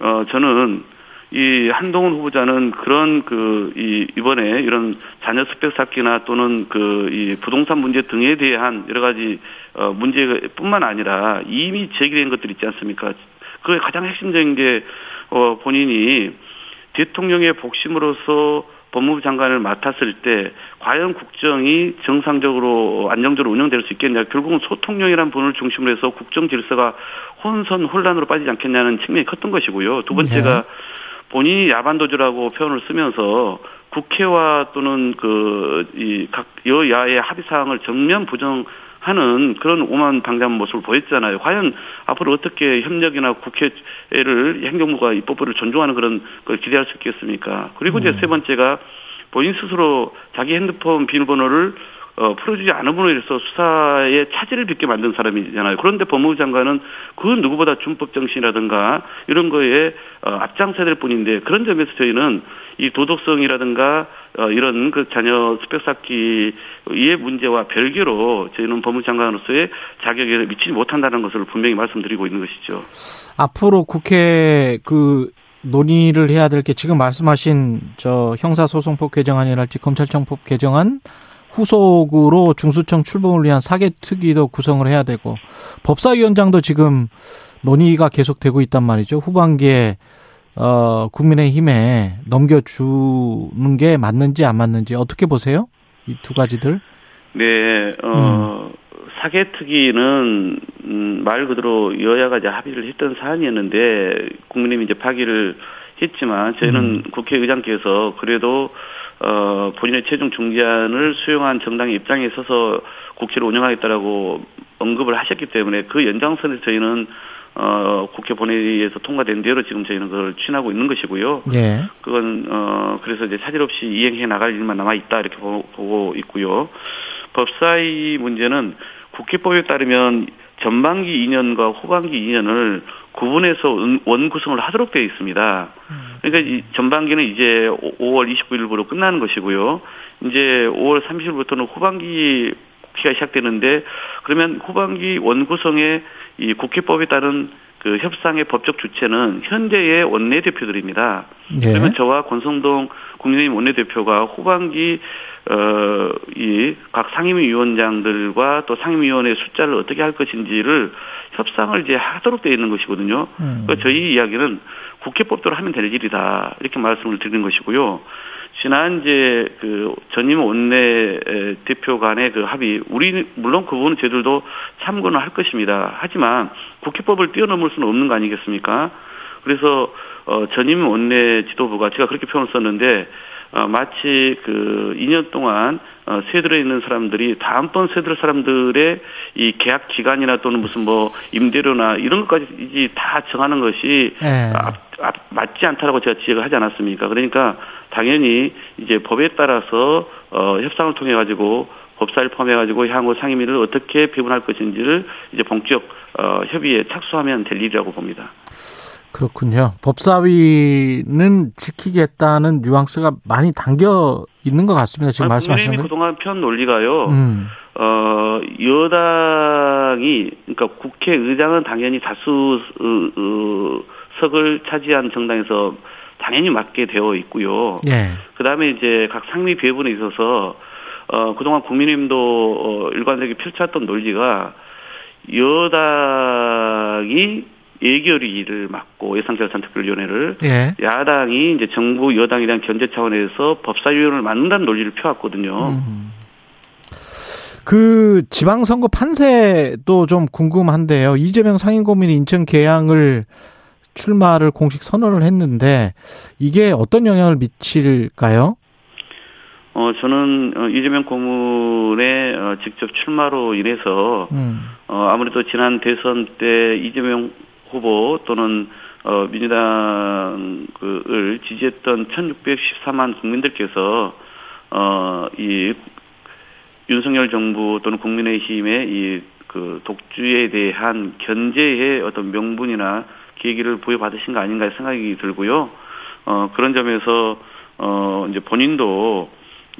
어 저는 이 한동훈 후보자는 그런 그 이 이번에 이런 자녀 스펙 쌓기나 또는 그 이 부동산 문제 등에 대한 여러 가지 어 문제뿐만 아니라 이미 제기된 것들 있지 않습니까? 그 가장 핵심적인 게 어 본인이 대통령의 복심으로서 법무부 장관을 맡았을 때 과연 국정이 정상적으로 안정적으로 운영될 수 있겠냐 결국은 소통령이라는 분을 중심으로 해서 국정 질서가 혼선 혼란으로 빠지지 않겠냐는 측면이 컸던 것이고요. 두 번째가 본인이 야반도주라고 표현을 쓰면서 국회와 또는 그 이 각 여야의 합의 사항을 정면 부정 하는 그런 오만 방자한 모습을 보였잖아요. 과연 앞으로 어떻게 협력이나 국회를 행정부가 입법부를 존중하는 그런 걸 기대할 수 있겠습니까? 그리고 이제 세 번째가 본인 스스로 자기 핸드폰 비밀번호를 어, 풀어주지 않음으로 인해서 수사에 차질을 빚게 만든 사람이잖아요. 그런데 법무부 장관은 그 누구보다 준법 정신이라든가 이런 거에 어, 앞장서야 될 뿐인데 그런 점에서 저희는 이 도덕성이라든가 어, 이런 그 자녀 스펙 쌓기의 문제와 별개로 저희는 법무부 장관으로서의 자격에 미치지 못한다는 것을 분명히 말씀드리고 있는 것이죠. 앞으로 국회 그 논의를 해야 될 게 지금 말씀하신 저 형사소송법 개정안이랄지 검찰청법 개정안 후속으로 중수청 출범을 위한 사개특위도 구성을 해야 되고 법사위원장도 지금 논의가 계속되고 있단 말이죠. 후반기에 어 국민의힘에 넘겨주는 게 맞는지 안 맞는지 어떻게 보세요? 이 두 가지들. 네, 어, 사개특위는, 음, 말 그대로 여야가 이제 합의를 했던 사안이었는데, 국민의힘이 이제 파기를 했지만, 저희는 음. 국회의장께서 그래도, 어, 본인의 최종 중재안을 수용한 정당의 입장에 서서 국회를 운영하겠다라고 언급을 하셨기 때문에 그 연장선에서 저희는 어, 국회 본회의에서 통과된 대로 지금 저희는 그걸 추진하고 있는 것이고요. 예. 그건 어 그래서 이제 차질 없이 이행해 나갈 일만 남아 있다 이렇게 보- 보고 있고요. 법사위 문제는 국회법에 따르면 전반기 2년과 후반기 2년을 구분해서 은- 원구성을 하도록 되어 있습니다. 그러니까 이 전반기는 이제 5월 29일부로 끝나는 것이고요. 이제 5월 30일부터는 후반기 국회가 시작되는데 그러면 후반기 원 구성의 이 국회법에 따른 그 협상의 법적 주체는 현재의 원내대표들입니다. 예. 그러면 저와 권성동 국민의힘 원내대표가 후반기 어 이 각 상임위원장들과 또 상임위원회 숫자를 어떻게 할 것인지를 협상을 이제 하도록 되어 있는 것이거든요. 음. 그러니까 저희 이야기는 국회법대로 하면 될 일이다 이렇게 말씀을 드리는 것이고요. 지난 이제 그 전임 원내 대표 간의 그 합의 우리 물론 그 부분은 저희들도 참고는 할 것입니다. 하지만 국회법을 뛰어넘을 수는 없는 거 아니겠습니까? 그래서 어 전임 원내 지도부가 제가 그렇게 표현을 썼는데 어, 마치 그 2년 동안 어, 세들에 있는 사람들이 다음번 세들 사람들의 이 계약 기간이나 또는 무슨 뭐 임대료나 이런 것까지 다 정하는 것이 예. 앞, 앞, 맞지 않다라고 제가 지적을 하지 않았습니까? 그러니까 당연히 이제 법에 따라서 어, 협상을 통해 가지고 법사를 포함해 가지고 향후 상임위를 어떻게 배분할 것인지를 이제 본격 어, 협의에 착수하면 될 일이라고 봅니다. 그렇군요. 법사위는 지키겠다는 뉘앙스가 많이 담겨 있는 것 같습니다. 지금 말씀하시는 국민의힘이 거. 그동안 편 논리가요. 음. 어, 여당이, 그러니까 국회의장은 당연히 다수, 석을 차지한 정당에서 당연히 맡게 되어 있고요. 예. 그 다음에 이제 각 상위 배분에 있어서, 어, 그동안 국민의힘도, 어, 일관되게 펼쳤던 논리가 여당이 예결위 를 맡고 예상제한선택위원회를 예. 야당이 이제 정부 여당에 대한 견제 차원에서 법사위원을 맡는다는 논리를 펴왔거든요. 음. 그 지방선거 판세도 좀 궁금한데요. 이재명 상임고민이 인천 계양을 출마를 공식 선언을 했는데 이게 어떤 영향을 미칠까요? 어, 저는, 어, 이재명 고문의, 어, 직접 출마로 인해서, 음. 어, 아무래도 지난 대선 때 이재명 후보 또는, 어, 민주당을 지지했던 1614만 국민들께서, 어, 이, 윤석열 정부 또는 국민의힘의 이, 그, 독주에 대한 견제의 어떤 명분이나 계기를 부여받으신 거 아닌가 생각이 들고요. 어, 그런 점에서, 어, 이제 본인도,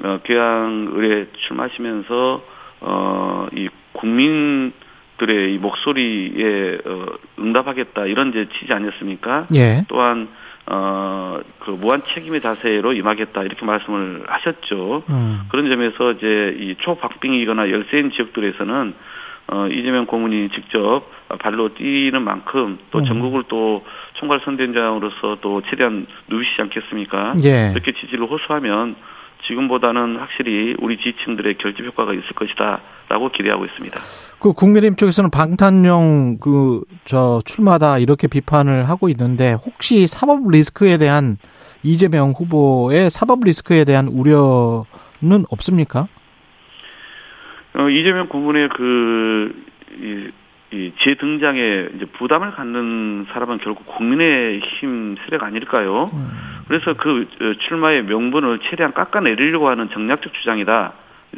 어, 교양을에 출마하시면서 어, 이 국민 들의 이 목소리에 어, 응답하겠다 이런 이제 취지 아니었습니까? 예. 또한 어, 그 무한 책임의 자세로 임하겠다 이렇게 말씀을 하셨죠. 음. 그런 점에서 이제 이 초박빙이거나 열세인 지역들에서는 어, 이재명 고문이 직접 발로 뛰는 만큼 또 음. 전국을 또 총괄 선대위원장으로서 또 최대한 누비시지 않겠습니까? 예. 이렇게 지지를 호소하면 지금보다는 확실히 우리 지지층들의 결집 효과가 있을 것이다라고 기대하고 있습니다. 그 국민의힘 쪽에서는 방탄용 그 저 출마다 이렇게 비판을 하고 있는데 혹시 사법 리스크에 대한 이재명 후보의 사법 리스크에 대한 우려는 없습니까? 어, 이재명 고문의 그, 이, 이 재등장에 이제 부담을 갖는 사람은 결국 국민의힘 세력 아닐까요? 그래서 그 어, 출마의 명분을 최대한 깎아내리려고 하는 정략적 주장이다.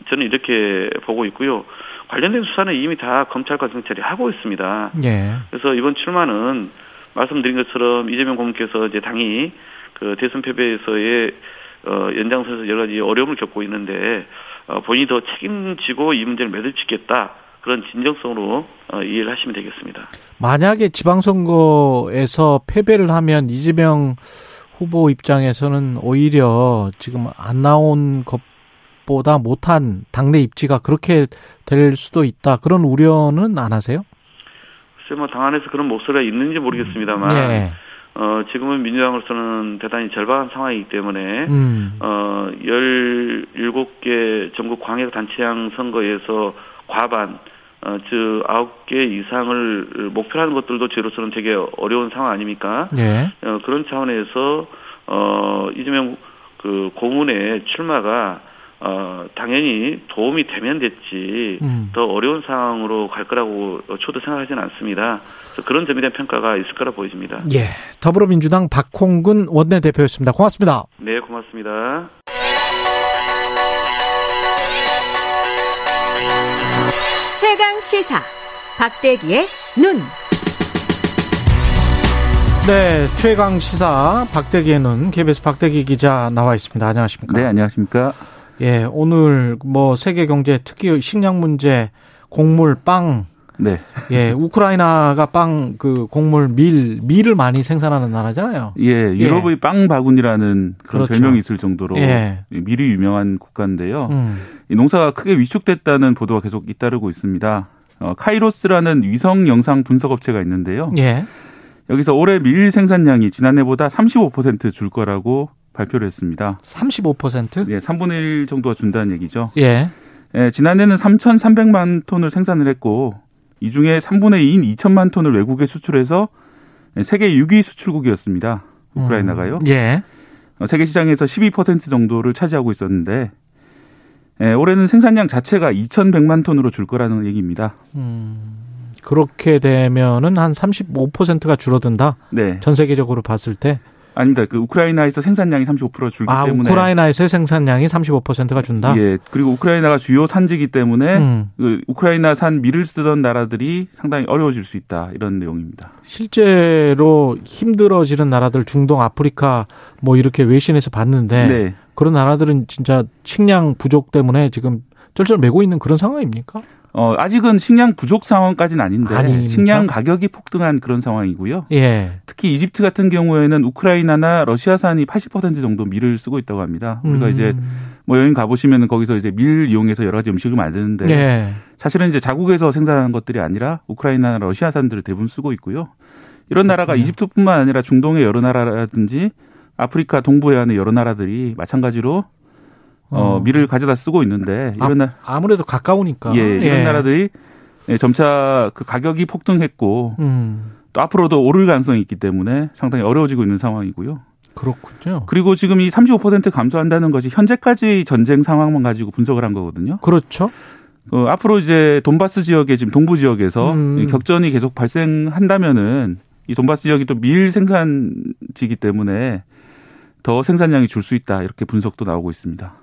저는 이렇게 보고 있고요. 관련된 수사는 이미 다 검찰과 경찰이 하고 있습니다. 예. 그래서 이번 출마는 말씀드린 것처럼 이재명 고문께서 이제 당이 그 대선 패배에서의 어, 연장선에서 여러 가지 어려움을 겪고 있는데 어, 본인이 더 책임지고 이 문제를 매듭짓겠다 그런 진정성으로 어, 이해를 하시면 되겠습니다. 만약에 지방선거에서 패배를 하면 이재명 후보 입장에서는 오히려 지금 안 나온 것 보다 못한 당내 입지가 그렇게 될 수도 있다. 그런 우려는 안 하세요? 글쎄 뭐 당 안에서 그런 목소리가 있는지 모르겠습니다만 네. 어, 지금은 민주당으로서는 대단히 절박한 상황이기 때문에 음. 어, 17개 전국 광역 단체장 선거에서 과반 어, 즉 9개 이상을 목표로 하는 것들도 저로서는 되게 어려운 상황 아닙니까? 예. 어, 그런 차원에서 어, 이재명 그 고문의 출마가 어, 당연히 도움이 되면 됐지 음. 더 어려운 상황으로 갈 거라고 저도 생각하지는 않습니다. 그래서 그런 점에 대한 평가가 있을 거라 보여집니다. 예. 더불어민주당 박홍근 원내대표였습니다. 고맙습니다. 네, 고맙습니다. 최강 시사 박대기의 눈. 네, 최강 시사 박대기에는 KBS 박대기 기자 나와 있습니다. 안녕하십니까? 네, 안녕하십니까? 예, 오늘 뭐 세계 경제 특히 식량 문제, 곡물, 빵, 네. 예, 우크라이나가 빵 그 곡물 밀 밀을 많이 생산하는 나라잖아요. 예, 유럽의 빵 바구니라는 그런 그렇죠. 별명이 있을 정도로 예. 밀이 유명한 국가인데요. 음. 이 농사가 크게 위축됐다는 보도가 계속 잇따르고 있습니다. 어, 카이로스라는 위성 영상 분석 업체가 있는데요. 예. 여기서 올해 밀 생산량이 지난해보다 35%줄 거라고 발표를 했습니다. 35%? 예, 3분의 1 정도가 준다는 얘기죠. 예. 예, 지난해는 3,300만 톤을 생산을 했고 이 중에 3분의 2인 2천만 톤을 외국에 수출해서 세계 6위 수출국이었습니다. 우크라이나가요. 음. 예. 어, 세계 시장에서 12% 정도를 차지하고 있었는데 예, 올해는 생산량 자체가 2,100만 톤으로 줄 거라는 얘기입니다. 그렇게 되면은 한 35%가 줄어든다. 네. 전 세계적으로 봤을 때. 아닙니다. 그 우크라이나에서 생산량이 35% 줄기 아, 때문에 우크라이나에서의 생산량이 35%가 준다. 예. 그리고 우크라이나가 주요 산지이기 때문에 음. 그 우크라이나산 밀을 쓰던 나라들이 상당히 어려워질 수 있다. 이런 내용입니다. 실제로 힘들어지는 나라들 중동, 아프리카 뭐 이렇게 외신에서 봤는데 네. 그런 나라들은 진짜 식량 부족 때문에 지금 쩔쩔 매고 있는 그런 상황입니까? 어, 아직은 식량 부족 상황까지는 아닌데 아닙니까? 식량 가격이 폭등한 그런 상황이고요. 예. 특히 이집트 같은 경우에는 우크라이나나 러시아산이 80% 정도 밀을 쓰고 있다고 합니다. 우리가 음. 이제 뭐 여행 가보시면 거기서 이제 밀 이용해서 여러 가지 음식을 만드는데 예. 사실은 이제 자국에서 생산하는 것들이 아니라 우크라이나나 러시아산들을 대부분 쓰고 있고요. 이런 나라가 이집트뿐만 아니라 중동의 여러 나라라든지 아프리카 동부 해안의 여러 나라들이 마찬가지로 어, 어. 밀을 가져다 쓰고 있는데 이런 나 아무래도 가까우니까. 예, 이런 나라들이 예, 점차 그 가격이 폭등했고 음. 또 앞으로도 오를 가능성이 있기 때문에 상당히 어려워지고 있는 상황이고요. 그렇군요. 그리고 지금 이 35% 감소한다는 것이 현재까지 전쟁 상황만 가지고 분석을 한 거거든요. 그렇죠. 어, 앞으로 이제 돈바스 지역에 지금 동부 지역에서 음. 이 격전이 계속 발생한다면은 이 돈바스 지역이 또 밀 생산지이기 때문에 더 생산량이 줄 수 있다 이렇게 분석도 나오고 있습니다.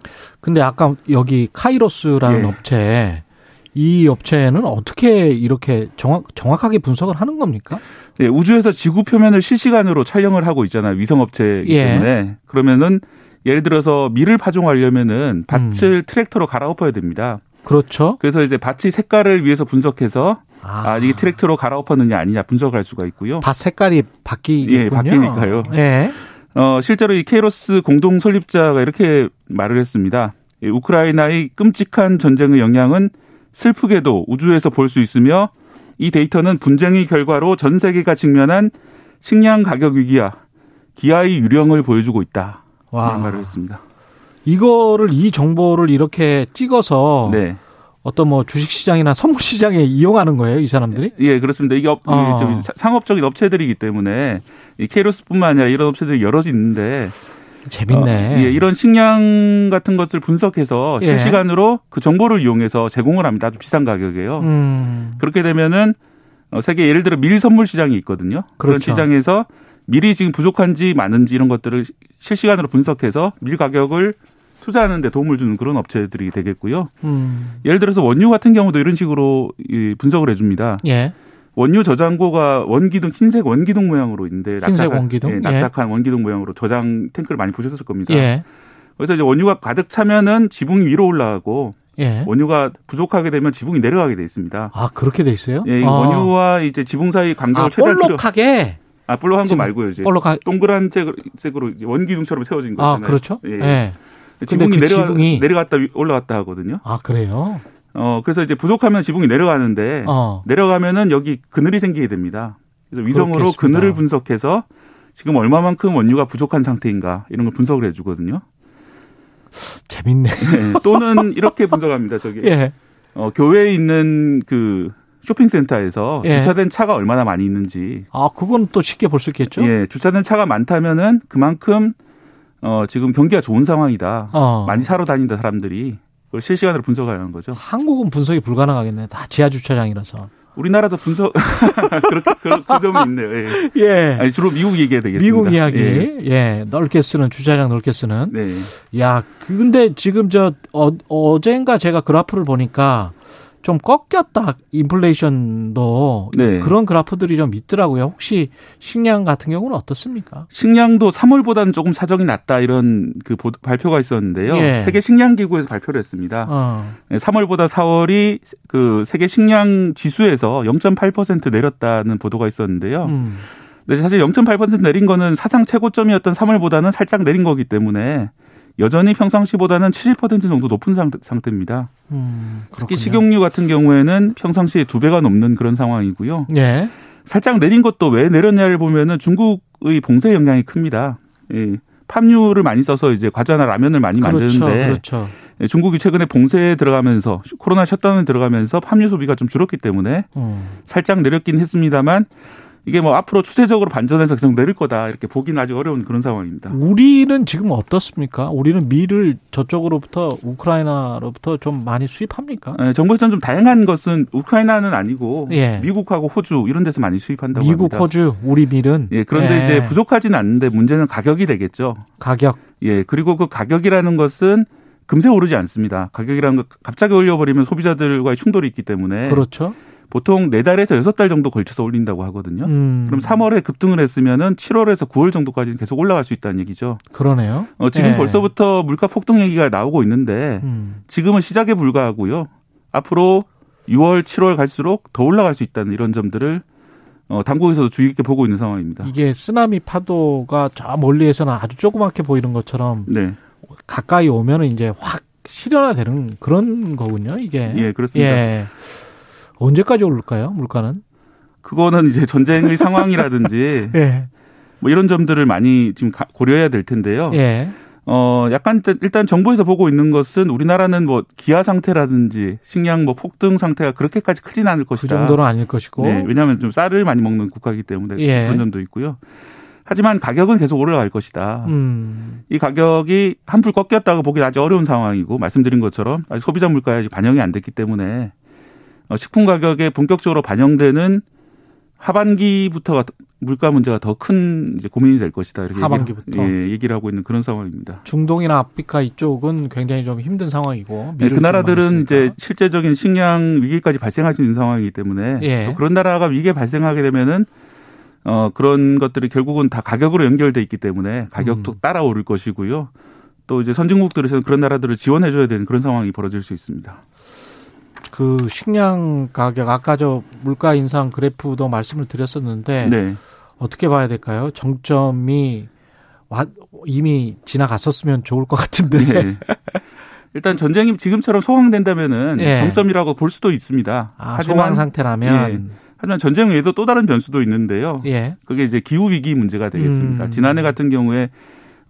근데 아까 여기 카이로스라는 예. 업체 이 업체는 어떻게 이렇게 정확 정확하게 분석을 하는 겁니까? 예, 우주에서 지구 표면을 실시간으로 촬영을 하고 있잖아요. 위성 업체이기 예. 때문에 그러면은 예를 들어서 밀을 파종하려면은 밭을 음. 트랙터로 갈아엎어야 됩니다. 그렇죠. 그래서 이제 밭의 색깔을 위해서 분석해서 아, 아, 이게 트랙터로 갈아엎었느냐 아니냐 분석할 수가 있고요. 밭 색깔이 바뀌겠군요. 예, 바뀌니까요. 예. 어, 실제로 이 케이로스 공동 설립자가 이렇게 말을 했습니다. 이 우크라이나의 끔찍한 전쟁의 영향은 슬프게도 우주에서 볼 수 있으며 이 데이터는 분쟁의 결과로 전 세계가 직면한 식량 가격 위기와 기아의 유령을 보여주고 있다. 와. 이런 말을 했습니다. 이거를 이 정보를 이렇게 찍어서 네. 어떤 뭐 주식 시장이나 선물 시장에 이용하는 거예요, 이 사람들이? 예, 그렇습니다. 이게 업, 어. 상업적인 업체들이기 때문에 이 케이로스뿐만 아니라 이런 업체들이 여럿 있는데 재밌네. 어, 예, 이런 식량 같은 것을 분석해서 예. 실시간으로 그 정보를 이용해서 제공을 합니다. 아주 비싼 가격에요. 음. 그렇게 되면은 어, 세계 예를 들어 밀 선물 시장이 있거든요. 그런 그렇죠. 시장에서 밀이 지금 부족한지 많은지 이런 것들을 실시간으로 분석해서 밀 가격을 투자하는 데 도움을 주는 그런 업체들이 되겠고요. 음. 예를 들어서 원유 같은 경우도 이런 식으로 이 분석을 해줍니다. 예. 원유 저장고가 원기둥 흰색 원기둥 모양으로 있는데 흰색 원기둥? 예, 예. 납작한 원기둥 모양으로 저장 탱크를 많이 보셨을 겁니다. 예. 그래서 이제 원유가 가득 차면은 지붕이 위로 올라가고 예. 원유가 부족하게 되면 지붕이 내려가게 돼 있습니다. 아, 그렇게 돼 있어요? 예, 이 아. 원유와 이제 지붕 사이 간격을 아, 최대한 볼록하게 아, 볼록한 거 말고요. 이제 볼록하 동그란 색으로, 원기둥처럼 세워진 거 아. 그렇죠? 예. 예. 지붕이 근데 그 내려가, 지붕이- 내려갔다 위- 올라갔다 하거든요. 아, 그래요? 어, 그래서 이제 부족하면 지붕이 내려가는데 어. 내려가면은 여기 그늘이 생기게 됩니다. 그래서 위성으로 그렇겠습니다. 그늘을 분석해서 지금 얼마만큼 원유가 부족한 상태인가 이런 걸 분석을 해주거든요. 재밌네. 예, 또는 이렇게 분석합니다. 저기 예. 어, 교외에 있는 그 쇼핑센터에서 예. 주차된 차가 얼마나 많이 있는지 아, 그건 또 쉽게 볼 수 있겠죠? 예, 주차된 차가 많다면은 그만큼 어, 지금 경기가 좋은 상황이다. 어. 많이 사러 다닌다 사람들이 그걸 실시간으로 분석하는 거죠. 한국은 분석이 불가능하겠네. 다 지하 주차장이라서. 우리나라도 분석 그렇게 그, 그 점이 있네요. 예. 예. 아니, 주로 미국 얘기가 되겠습니다. 미국 이야기. 예. 예. 넓게 쓰는 주차장 넓게 쓰는. 네. 야, 근데 지금 저 어, 어젠가 제가 그래프를 보니까 좀 꺾였다. 인플레이션도 네. 그런 그래프들이 좀 있더라고요. 혹시 식량 같은 경우는 어떻습니까? 식량도 3월보다는 조금 사정이 낮다 이런 그 보- 발표가 있었는데요. 예. 세계 식량 기구에서 발표를 했습니다. 어. 네, 3월보다 4월이 그 세계 식량 지수에서 0.8% 내렸다는 보도가 있었는데요. 음. 근데 사실 0.8% 내린 거는 사상 최고점이었던 3월보다는 살짝 내린 거기 때문에 여전히 평상시보다는 70% 정도 높은 상태, 상태입니다. 음. 특히. 식용유 같은 경우에는 평상시에 두 배가 넘는 그런 상황이고요. 예. 살짝 내린 것도 왜 내렸냐를 보면은 중국의 봉쇄 영향이 큽니다. 예. 팜유를 많이 써서 이제 과자나 라면을 많이 그렇죠. 만드는데 그렇죠. 예, 중국이 최근에 봉쇄에 들어가면서 코로나 셧다운에 들어가면서 팜유 소비가 좀 줄었기 때문에 음. 살짝 내렸긴 했습니다만 이게 뭐 앞으로 추세적으로 반전해서 계속 내릴 거다 이렇게 보기는 아직 어려운 그런 상황입니다. 우리는 지금 어떻습니까? 우리는 밀을 저쪽으로부터 우크라이나로부터 좀 많이 수입합니까? 예, 정부에서는 좀 다양한 것은 우크라이나는 아니고 예. 미국하고 호주 이런 데서 많이 수입한다고 미국, 합니다. 호주, 우리 밀은 예, 그런데 예. 이제 부족하지는 않는데 문제는 가격이 되겠죠. 가격 예, 그리고 그 가격이라는 것은 금세 오르지 않습니다. 가격이라는 거 갑자기 올려버리면 소비자들과의 충돌이 있기 때문에 그렇죠. 보통 네 달에서 여섯 달 정도 걸쳐서 올린다고 하거든요. 음. 그럼 3월에 급등을 했으면은 7월에서 9월 정도까지는 계속 올라갈 수 있다는 얘기죠. 그러네요. 어, 지금 예. 벌써부터 물가 폭등 얘기가 나오고 있는데 음. 지금은 시작에 불과하고요. 앞으로 6월, 7월 갈수록 더 올라갈 수 있다는 이런 점들을 어, 당국에서도 주의 깊게 보고 있는 상황입니다. 이게 쓰나미 파도가 저 멀리에서는 아주 조그맣게 보이는 것처럼 네. 가까이 오면은 이제 확 실현화되는 그런 거군요. 이게 예, 그렇습니다. 예. 언제까지 오를까요? 물가는? 그거는 이제 전쟁의 상황이라든지 예. 뭐 이런 점들을 많이 지금 가- 고려해야 될 텐데요. 예. 어, 약간 일단- 정부에서 보고 있는 것은 우리나라는 뭐 기아 상태라든지 식량 뭐 폭등 상태가 그렇게까지 크진 않을 그 것이다. 정도는 아닐 것이고. 네, 왜냐하면 좀 쌀을 많이 먹는 국가이기 때문에 예. 그런 점도 있고요. 하지만 가격은 계속 올라갈 것이다. 음. 이 가격이 한풀 꺾였다고 보기 아주 어려운 상황이고 말씀드린 것처럼 소비자 물가에 반영이 안 됐기 때문에 어, 식품 가격에 본격적으로 반영되는 하반기부터가 물가 문제가 더 큰 고민이 될 것이다. 이렇게 하반기부터. 얘기를, 예, 얘기를 하고 있는 그런 상황입니다. 중동이나 아프리카 이쪽은 굉장히 좀 힘든 상황이고. 네, 그 나라들은 이제. 실제적인 식량 위기까지 발생할 수 있는 상황이기 때문에 예. 또 그런 나라가 위기에 발생하게 되면은 어 그런 것들이 결국은 다 가격으로 연결돼 있기 때문에 가격도 음. 따라 오를 것이고요. 또 이제 선진국들에서는 그런 나라들을 지원해 줘야 되는 그런 상황이 벌어질 수 있습니다. 그 식량 가격 아까 저 물가 인상 그래프도 말씀을 드렸었는데 네. 어떻게 봐야 될까요? 정점이 와- 이미 지나갔었으면 좋을 것 같은데. 예. 일단 전쟁이 지금처럼 소강된다면은 예. 정점이라고 볼 수도 있습니다. 아, 소강 상태라면 하지만 전쟁 외에도 또 다른 변수도 있는데요. 예. 그게 이제 기후 위기 문제가 되겠습니다. 음. 지난해 같은 경우에 어,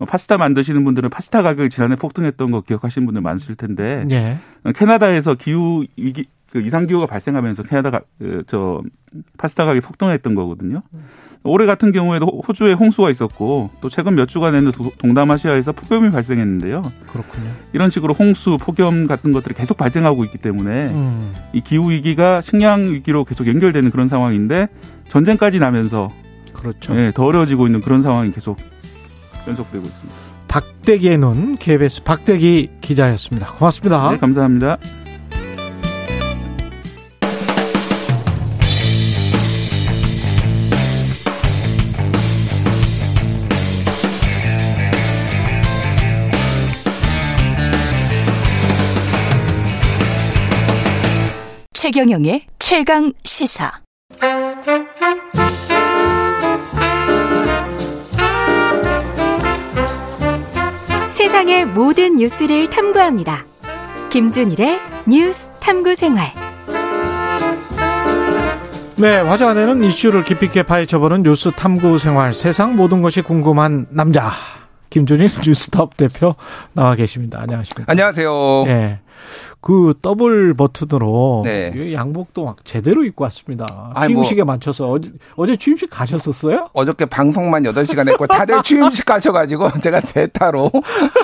파스타 만드시는 분들은 파스타 가격이 지난해 폭등했던 거 기억하시는 분들 많으실 텐데 예. 어, 캐나다에서 기후 위기 그 이상 기후가 발생하면서 캐나다가 그, 저 파스타 가격이 폭등했던 거거든요. 올해 같은 경우에도 호- 호주에 홍수가 있었고 또 최근 몇 주간에는 도- 동남아시아에서 폭염이 발생했는데요. 그렇군요. 이런 식으로 홍수, 폭염 같은 것들이 계속 발생하고 있기 때문에 음. 이 기후 위기가 식량 위기로 계속 연결되는 그런 상황인데 전쟁까지 나면서 그렇죠. 예, 더 어려워지고 있는 그런 상황이 계속 연속되고 있습니다. 박대기의 눈 KBS 박대기 기자였습니다. 고맙습니다. 네, 감사합니다. 최경영의 최강 시사. 세상의 모든 뉴스를 탐구합니다. 김준일의 뉴스 탐구 생활. 네, 화제가 되는 이슈를 깊이 있게 파헤쳐보는 뉴스 탐구 생활. 세상 모든 것이 궁금한 남자. 김준일 뉴스톱 대표 나와 계십니다. 안녕하십니까. 안녕하세요. 예. 그 더블 버튼으로 네. 이 양복도 막 제대로 입고 왔습니다. 아이, 뭐. 취임식에 맞춰서 어제, 어제 취임식 가셨었어요? 어저께 방송만 8시간 했고 다들 취임식 가셔가지고 제가 대타로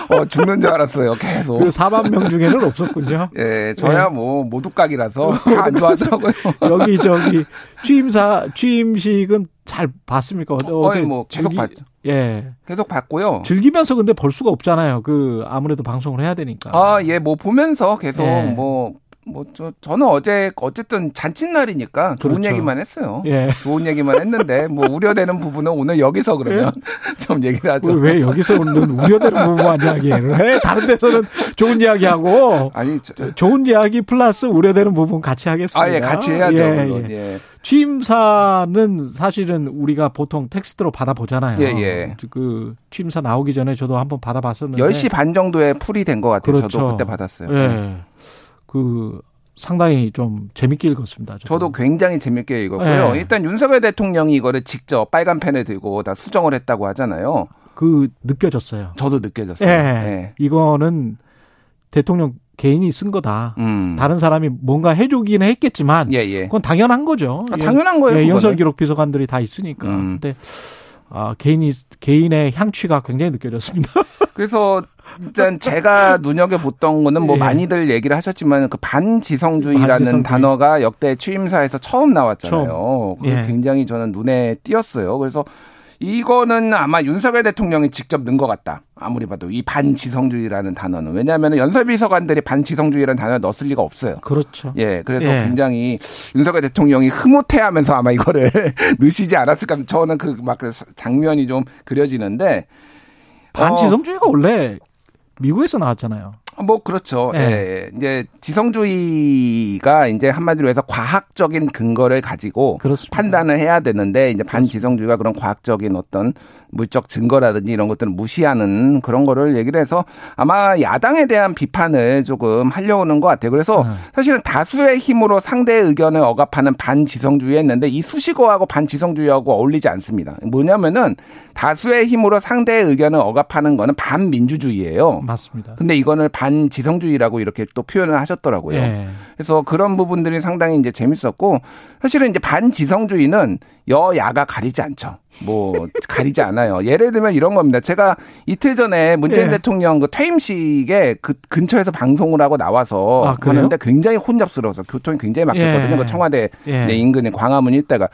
어, 죽는 줄 알았어요. 계속. 그 4만 명 중에는 없었군요. 예, 저야 뭐 모두각이라서 다안 좋아하더라고요. 여기 저기 취임사 취임식은 잘 봤습니까? 어제 어이, 뭐 계속 즐기- 봤죠. 예. 계속 봤고요. 즐기면서 근데 볼 수가 없잖아요. 그 아무래도 방송을 해야 되니까. 아, 예, 뭐 보면서 계속 예. 뭐, 뭐, 저, 저는 어제 어쨌든 잔칫날이니까 좋은 그렇죠. 얘기만 했어요. 예. 좋은 얘기만 했는데 뭐 우려되는 부분은 오늘 여기서 그러면 좀 얘기를 하죠. 왜, 왜 여기서는 우려되는 부분만 이야기를 해? 다른 데서는 좋은 이야기하고 아니, 저, 좋은 이야기 플러스 우려되는 부분 같이 하겠습니다. 아, 예, 같이 해야죠. 예, 물론. 예. 예. 취임사는 사실은 우리가 보통 텍스트로 받아보잖아요. 예, 예. 그 취임사 나오기 전에 저도 한번 받아봤었는데 10시 반 정도에 풀이 된 것 같아요. 그렇죠. 저도 그때 받았어요. 예. 그 상당히 좀 재밌게 읽었습니다. 저도. 저도 굉장히 재밌게 읽었고요. 네. 일단 윤석열 대통령이 이거를 직접 빨간 펜을 들고 다 수정을 했다고 하잖아요. 그 느껴졌어요. 저도 느껴졌어요. 예. 예. 이거는 대통령 개인이 쓴 거다. 음. 다른 사람이 뭔가 해주기는 했겠지만 예, 예. 그건 당연한 거죠. 아, 당연한 거예요. 예. 연설 기록 비서관들이 다 있으니까. 음. 근데 아, 개인이 개인의 향취가 굉장히 느껴졌습니다. 그래서 일단 제가 눈여겨 봤던 거는 뭐 예. 많이들 얘기를 하셨지만 그 반지성주의라는 반지성주의. 단어가 역대 취임사에서 처음 나왔잖아요. 그게 예. 굉장히 저는 눈에 띄었어요. 그래서 이거는 아마 윤석열 대통령이 직접 넣은 것 같다. 아무리 봐도 이 반지성주의라는 단어는 왜냐하면 연설비서관들이 반지성주의라는 단어를 넣었을 리가 없어요. 그렇죠. 예, 그래서 예. 굉장히 윤석열 대통령이 흐뭇해하면서 아마 이거를 넣으시지 않았을까. 저는 그막그 장면이 좀 그려지는데 반지성주의가 원래 미국에서 나왔잖아요. 뭐 그렇죠. 예. 예. 이제 지성주의가 이제 한마디로 해서 과학적인 근거를 가지고 그렇습니다. 판단을 해야 되는데 이제 반지성주의가 그런 과학적인 어떤 물적 증거라든지 이런 것들을 무시하는 그런 거를 얘기를 해서 아마 야당에 대한 비판을 조금 하려는 것 같아요. 그래서 네. 사실은 다수의 힘으로 상대의 의견을 억압하는 반지성주의였는데 이 수식어하고 반지성주의하고 어울리지 않습니다. 뭐냐면은 다수의 힘으로 상대의 의견을 억압하는 거는 반민주주의예요. 맞습니다. 근데 이거는 반 지성주의라고 이렇게 또 표현을 하셨더라고요. 예. 그래서 그런 부분들이 상당히 이제 재밌었고 사실은 이제 반지성주의는 여야가 가리지 않죠. 뭐 가리지 않아요. 예를 들면 이런 겁니다. 제가 이틀 전에 문재인 예. 대통령 그 퇴임식에 그 근처에서 방송을 하고 나와서 아? 하는데 굉장히 혼잡스러워서 교통이 굉장히 막혔거든요. 예. 그 청와대 예. 내 인근의 광화문 일대가.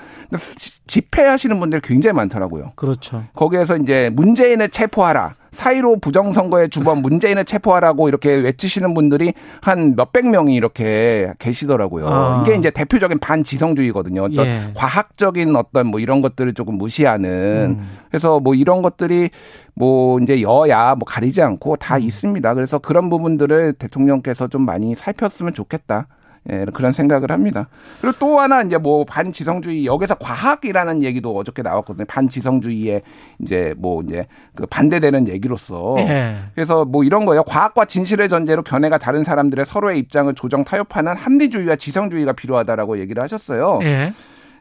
집회하시는 분들이 굉장히 많더라고요. 그렇죠. 거기에서 이제 문재인을 체포하라. 사이로 부정선거의 주범 문재인을 체포하라고 이렇게 외치시는 분들이 한 몇백 명이 이렇게 계시더라고요. 아. 이게 이제 대표적인 반지성주의거든요. 어떤 예. 과학적인 어떤 뭐 이런 것들을 조금 무시하는 음. 그래서 뭐 이런 것들이 뭐 이제 여야 뭐 가리지 않고 다 음. 있습니다. 그래서 그런 부분들을 대통령께서 좀 많이 살폈으면 좋겠다. 예, 그런 생각을 합니다. 그리고 또 하나 이제 뭐 반지성주의 여기서 과학이라는 얘기도 어저께 나왔거든요. 반지성주의에 이제 뭐 이제 그 반대되는 얘기로서 예. 그래서 뭐 이런 거예요. 과학과 진실의 전제로 견해가 다른 사람들의 서로의 입장을 조정 타협하는 합리주의와 지성주의가 필요하다라고 얘기를 하셨어요. 예.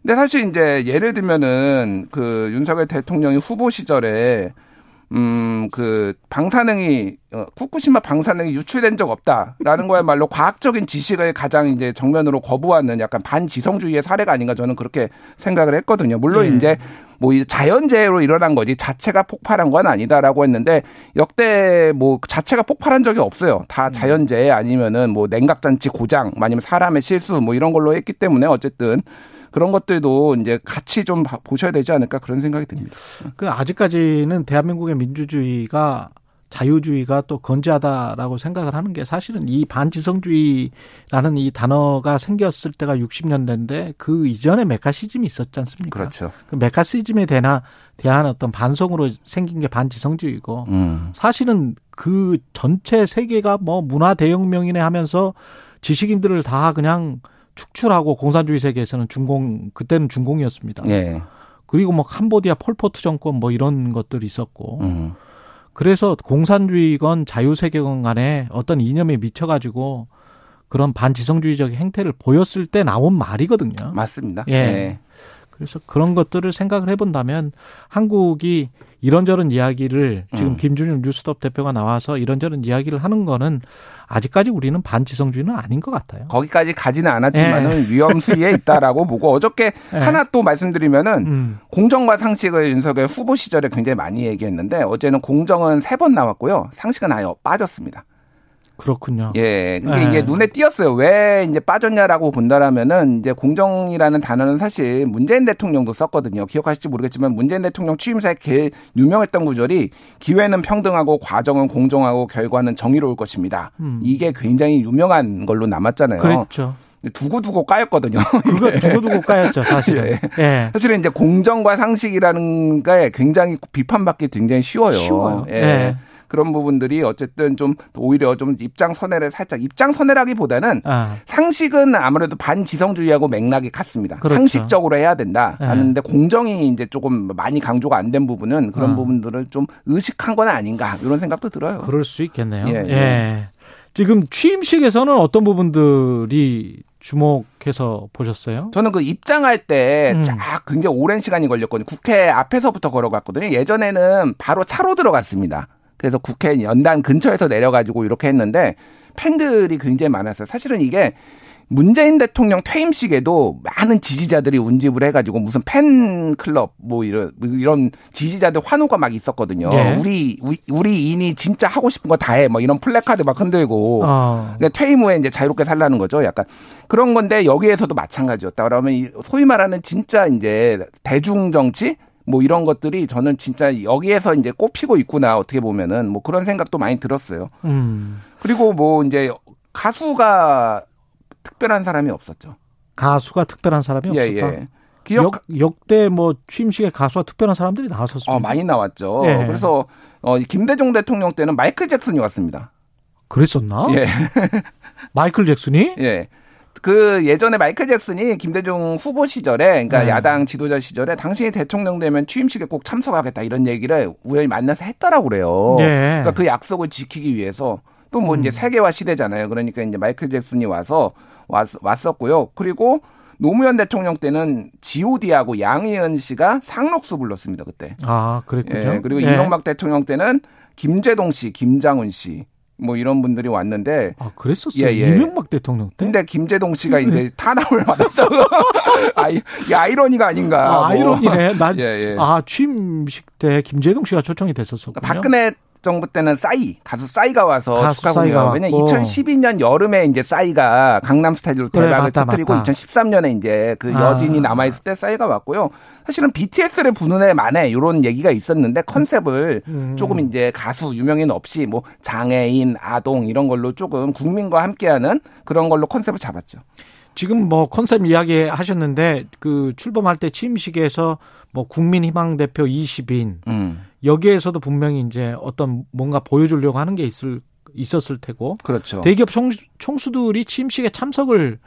근데 사실 이제 예를 들면은 그 윤석열 대통령이 후보 시절에 음, 그 방사능이 어, 후쿠시마 방사능이 유출된 적 없다라는 거야말로 과학적인 지식을 가장 이제 정면으로 거부하는 약간 반지성주의의 사례가 아닌가 저는 그렇게 생각을 했거든요. 물론 예. 이제 뭐이 자연재해로 일어난 거지 자체가 폭발한 건 아니다라고 했는데 역대 뭐 자체가 폭발한 적이 없어요. 다 자연재해 아니면은 뭐 냉각장치 고장 아니면 사람의 실수 뭐 이런 걸로 했기 때문에 어쨌든 그런 것들도 이제 같이 좀 봐- 보셔야 되지 않을까 그런 생각이 듭니다. 그 아직까지는 대한민국의 민주주의가 자유주의가 또 건재하다라고 생각을 하는 게 사실은 이 반지성주의라는 이 단어가 생겼을 때가 60년대인데 그 이전에 메카시즘이 있었지 않습니까? 그렇죠. 그 메카시즘에 대한 대한 어떤 반성으로 생긴 게 반지성주의고 음. 사실은 그 전체 세계가 뭐 문화 대혁명이네 하면서 지식인들을 다 그냥 축출하고 공산주의 세계에서는 중공 그때는 중공이었습니다. 예. 그리고 뭐 캄보디아 폴포트 정권 뭐 이런 것들이 있었고 음. 그래서 공산주의건 자유세계건 간에 어떤 이념에 미쳐가지고 그런 반지성주의적 행태를 보였을 때 나온 말이거든요. 맞습니다. 예. 예. 그래서 그런 것들을 생각을 해본다면 한국이 이런저런 이야기를 지금 음. 김준일 뉴스톱 대표가 나와서 이런저런 이야기를 하는 거는 아직까지 우리는 반지성주의는 아닌 것 같아요. 거기까지 가지는 않았지만은 위험 수위에 있다라고 보고 어저께 예. 하나 또 말씀드리면은 음. 공정과 상식을 윤석열 후보 시절에 굉장히 많이 얘기했는데 어제는 공정은 세 번 나왔고요. 상식은 아예 빠졌습니다. 그렇군요. 예. 예. 이게 눈에 띄었어요. 왜 이제 빠졌냐라고 본다라면은 이제 공정이라는 단어는 사실 문재인 대통령도 썼거든요. 기억하실지 모르겠지만 문재인 대통령 취임사에 제일 유명했던 구절이 기회는 평등하고 과정은 공정하고 결과는 정의로울 것입니다. 음. 이게 굉장히 유명한 걸로 남았잖아요. 그랬죠. 두고두고 까였거든요. 그거 두고두고 까였죠, 사실은. 예. 예. 사실은 이제 공정과 상식이라는 게 굉장히 비판받기 굉장히 쉬워요. 쉬워요. 예. 예. 그런 부분들이 어쨌든 좀 오히려 좀 입장 선회를 살짝 입장 선회라기보다는 아, 상식은 아무래도 반지성주의하고 맥락이 같습니다. 그렇죠. 상식적으로 해야 된다 예. 하는데 공정이 이제 조금 많이 강조가 안 된 부분은 그런 아. 부분들을 좀 의식한 건 아닌가 이런 생각도 들어요. 그럴 수 있겠네요. 예, 예. 예. 지금 취임식에서는 어떤 부분들이 주목해서 보셨어요? 저는 그 입장할 때 음. 쫙 굉장히 오랜 시간이 걸렸거든요. 국회 앞에서부터 걸어갔거든요. 예전에는 바로 차로 들어갔습니다. 그래서 국회 연단 근처에서 내려가지고 이렇게 했는데 팬들이 굉장히 많았어요. 사실은 이게 문재인 대통령 퇴임식에도 많은 지지자들이 운집을 해가지고 무슨 팬클럽 뭐 이런 이런 지지자들 환호가 막 있었거든요. 예. 우리 우리- 우리 이니 진짜 하고 싶은 거 다 해. 뭐 이런 플래카드 막 흔들고 어. 근데 퇴임 후에 이제 자유롭게 살라는 거죠. 약간 그런 건데 여기에서도 마찬가지였다. 그러면 이 소위 말하는 진짜 이제 대중 정치 뭐 이런 것들이 저는 진짜 여기에서 이제 꼽히고 있구나 어떻게 보면은 뭐 그런 생각도 많이 들었어요. 음. 그리고 뭐 이제 가수가 특별한 사람이 없었죠. 가수가 특별한 사람이 예, 없었다. 예. 기억 역, 역대 뭐 취임식에 가수가 특별한 사람들이 나왔었습니다. 어, 많이 나왔죠. 예. 그래서 어, 김대중 대통령 때는 마이클 잭슨이 왔습니다. 그랬었나? 예. 마이클 잭슨이? 예. 그 예전에 마이클 잭슨이 김대중 후보 시절에 그러니까 네. 야당 지도자 시절에 당신이 대통령 되면 취임식에 꼭 참석하겠다 이런 얘기를 우연히 만나서 했다라고 그래요. 예. 그러니까 그 약속을 지키기 위해서 또뭐 이제 세계화 시대잖아요. 그러니까 이제 마이클 잭슨이 와서 왔, 왔었고요. 그리고 노무현 대통령 때는 G.O.D하고 양희은 씨가 상록수 불렀습니다 그때. 아, 그랬군요. 예, 그리고 예. 이명박 대통령 때는 김재동 씨, 김장훈 씨, 뭐 이런 분들이 왔는데 아, 그랬었어요. 예, 예. 이명박 대통령 때. 근데 김재동 씨가 이제 탄압을 받았죠. 아, 이 아이러니가 아닌가. 아, 뭐. 아이러니네. 난, 예, 예. 아, 취임식 때 김재동 씨가 초청이 됐었었군요. 박근혜 정부 때는 싸이 가수 싸이가 와서 가수 축하공연. 싸이가 왜냐면 왔고. 2012년 여름에 이제 싸이가 강남 스타일로 그래, 대박을 맞다, 터뜨리고 맞다. 2013년에 이제 그 아. 여진이 남아 있을 때 싸이가 왔고요. 사실은 BTS를 부는 애 만에 이런 얘기가 있었는데 컨셉을 음. 조금 이제 가수 유명인 없이 뭐 장애인, 아동 이런 걸로 조금 국민과 함께하는 그런 걸로 컨셉을 잡았죠. 지금 뭐 컨셉 이야기 하셨는데 그 출범할 때 취임식에서 뭐 국민희망 대표 20인 음. 여기에서도 분명히 이제 어떤 뭔가 보여주려고 하는 게 있을 있었을 테고 그렇죠. 대기업 총, 총수들이 취임식에 참석을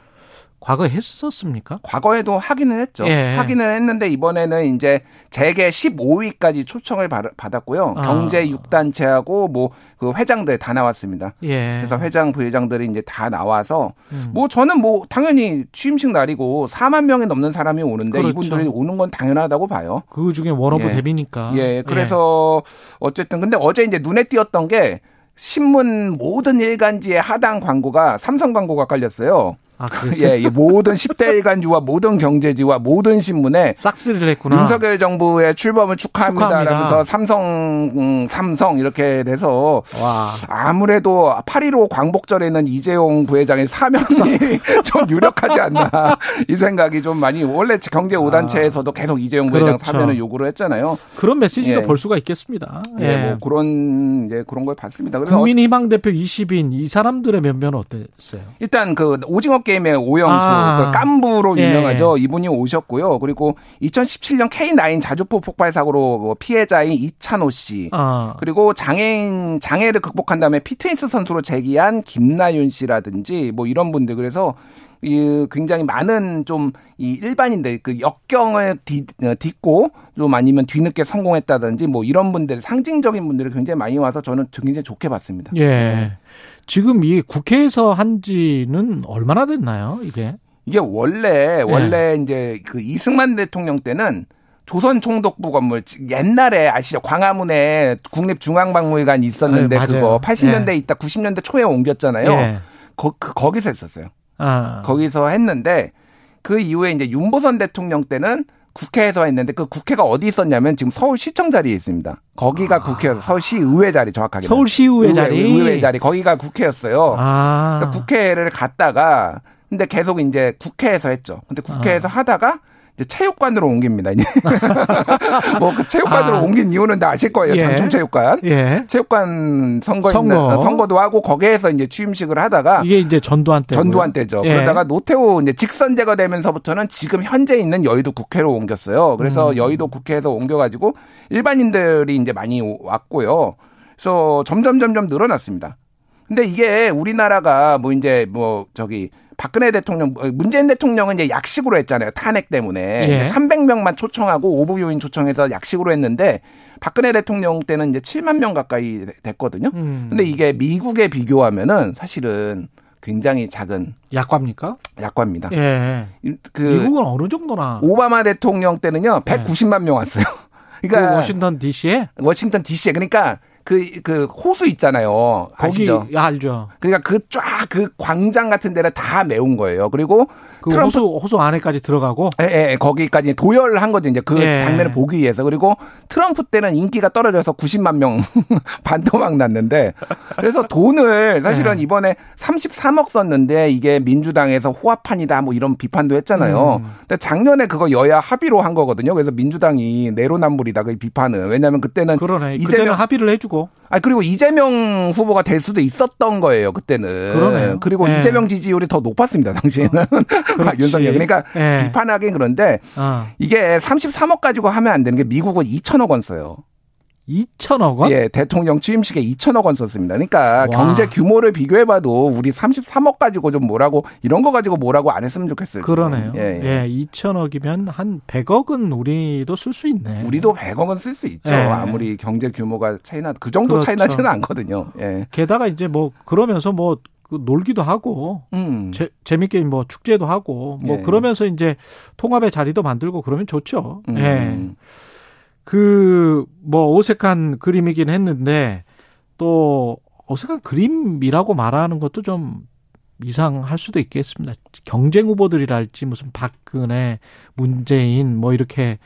과거에 했었습니까? 과거에도 하기는 했죠. 예. 하기는 했는데 이번에는 이제 재계 15위까지 초청을 받- 받았고요. 아. 경제 6단체하고 뭐 그 회장들 다 나왔습니다. 예. 그래서 회장, 부회장들이 이제 다 나와서 음. 뭐 저는 뭐 당연히 취임식 날이고 4만 명이 넘는 사람이 오는데 그렇죠. 이분들이 오는 건 당연하다고 봐요. 그 중에 원오브 예. 대비니까. 예, 그래서 어쨌든 근데 어제 이제 눈에 띄었던 게 신문 모든 일간지의 하단 광고가 삼성 광고가 깔렸어요. 아? 예, 이 모든 10대 일간지와 모든 경제지와 모든 신문에 싹쓸이를 했구나. 윤석열 정부의 출범을 축하합니다. 축하합니다. 라면서 삼성, 음, 삼성 이렇게 돼서 와. 아무래도 8.15 광복절에는 이재용 부회장의 사면이 좀 유력하지 않나 이 생각이 좀 많이 원래 경제 5단체에서도 계속 이재용 부회장 그렇죠. 사면을 요구를 했잖아요. 그런 메시지도 예. 볼 수가 있겠습니다. 예, 뭐 그런 이제 그런 걸 봤습니다. 그래서 국민희망 대표 20인 이 사람들의 면면은 어땠어요? 일단 그 오징어 게 임의 오영수 아. 그 깐부로 예. 유명하죠. 이분이 오셨고요. 그리고 2017년 K9 자주포 폭발 사고로 뭐 피해자인 이찬호 씨. 아. 그리고 장애인 장애를 극복한 다음에 피트니스 선수로 재기한 김나윤 씨라든지 뭐 이런 분들 그래서 이 굉장히 많은 좀 이 일반인들 그 역경을 뒤, 어, 딛고 좀 아니면 뒤늦게 성공했다든지 뭐 이런 분들 상징적인 분들이 굉장히 많이 와서 저는 굉장히 좋게 봤습니다. 예. 지금 이 국회에서 한 지는 얼마나 됐나요, 이게? 이게 원래 원래 이제 그 이승만 대통령 때는 조선 총독부 건물 옛날에 아시죠 광화문에 국립중앙박물관이 있었는데 네. 그거 80년대 예. 있다 90년대 초에 옮겼잖아요. 예. 거, 그, 거기서 했었어요. 아. 거기서 했는데 그 이후에 이제 윤보선 대통령 때는 국회에서 했는데 그 국회가 어디 있었냐면 지금 서울시청 자리에 있습니다. 거기가 국회였어요. 서울시의회 자리 정확하게. 아. 서울시의회 자리? 의회 자리. 거기가 국회였어요. 아. 그러니까 국회를 갔다가 근데 계속 이제 국회에서 했죠. 근데 국회에서 아. 하다가 이제 체육관으로 옮깁니다. 이제 뭐 그 체육관으로 아. 옮긴 이유는 다 아실 거예요. 예. 장충체육관. 예. 체육관 선거, 선거. 있는 선거도 하고 거기에서 이제 취임식을 하다가 이게 이제 전두환 때. 전두환 때죠. 예. 그러다가 노태우 이제 직선 제거되면서부터는 지금 현재 있는 여의도 국회로 옮겼어요. 그래서 음. 여의도 국회에서 옮겨가지고 일반인들이 이제 많이 왔고요. 그래서 점점 점점 늘어났습니다. 근데 이게 우리나라가 뭐 이제 뭐 저기 박근혜 대통령, 문재인 대통령은 이제 약식으로 했잖아요. 탄핵 때문에. 예. 300명만 초청하고 오부 요인 초청해서 약식으로 했는데 박근혜 대통령 때는 이제 7만 명 가까이 됐거든요. 음. 근데 이게 미국에 비교하면은 사실은 굉장히 작은 약과입니까? 약과입니다. 예. 그 미국은 어느 정도나? 오바마 대통령 때는요 190만 명 왔어요. 그 그러니까 워싱턴 DC에? 워싱턴 DC에 그러니까 그, 그 호수 있잖아요. 거기 아시죠? 야, 알죠. 그러니까 그쫙그 광장 같은 데를 다 메운 거예요. 그리고 그 트럼프 호수 호수 안에까지 들어가고 예, 예, 거기까지 도열한 거죠. 이제 그 예. 장면을 보기 위해서. 그리고 트럼프 때는 인기가 떨어져서 90만 명 반토막 났는데 그래서 돈을 사실은 예. 이번에 33억 썼는데 이게 민주당에서 호화판이다 뭐 이런 비판도 했잖아요. 음. 근데 작년에 그거 여야 합의로 한 거거든요. 그래서 민주당이 내로남불이다 그 비판은. 왜냐하면 그때는 그러네. 그때는 합의를 해주고. 아 그리고 이재명 후보가 될 수도 있었던 거예요 그때는. 그러네요. 그리고 예. 이재명 지지율이 더 높았습니다 당시에는 그렇지. 윤석열. 그러니까 예. 비판하긴 그런데 아. 이게 33억 가지고 하면 안 되는 게 미국은 2천억 원 써요. 2천억 원? 예, 대통령 취임식에 2천억 원 썼습니다. 그러니까 와. 경제 규모를 비교해봐도 우리 33억 가지고 좀 뭐라고 이런 거 가지고 뭐라고 안 했으면 좋겠어요. 그러네요. 예, 예, 예. 2천억이면 한 100억은 우리도 쓸 수 있네. 우리도 100억은 쓸 수 있죠. 예. 아무리 경제 규모가 차이나 그 정도 차이 그렇죠. 나지는 않거든요. 예. 게다가 이제 뭐 그러면서 뭐그 놀기도 하고 음. 재, 재밌게 뭐 축제도 하고 뭐 예. 그러면서 이제 통합의 자리도 만들고 그러면 좋죠. 음. 예. 그 뭐 어색한 그림이긴 했는데 또 어색한 그림이라고 말하는 것도 좀 이상할 수도 있겠습니다. 경쟁 후보들이랄지 무슨 박근혜, 문재인 뭐 이렇게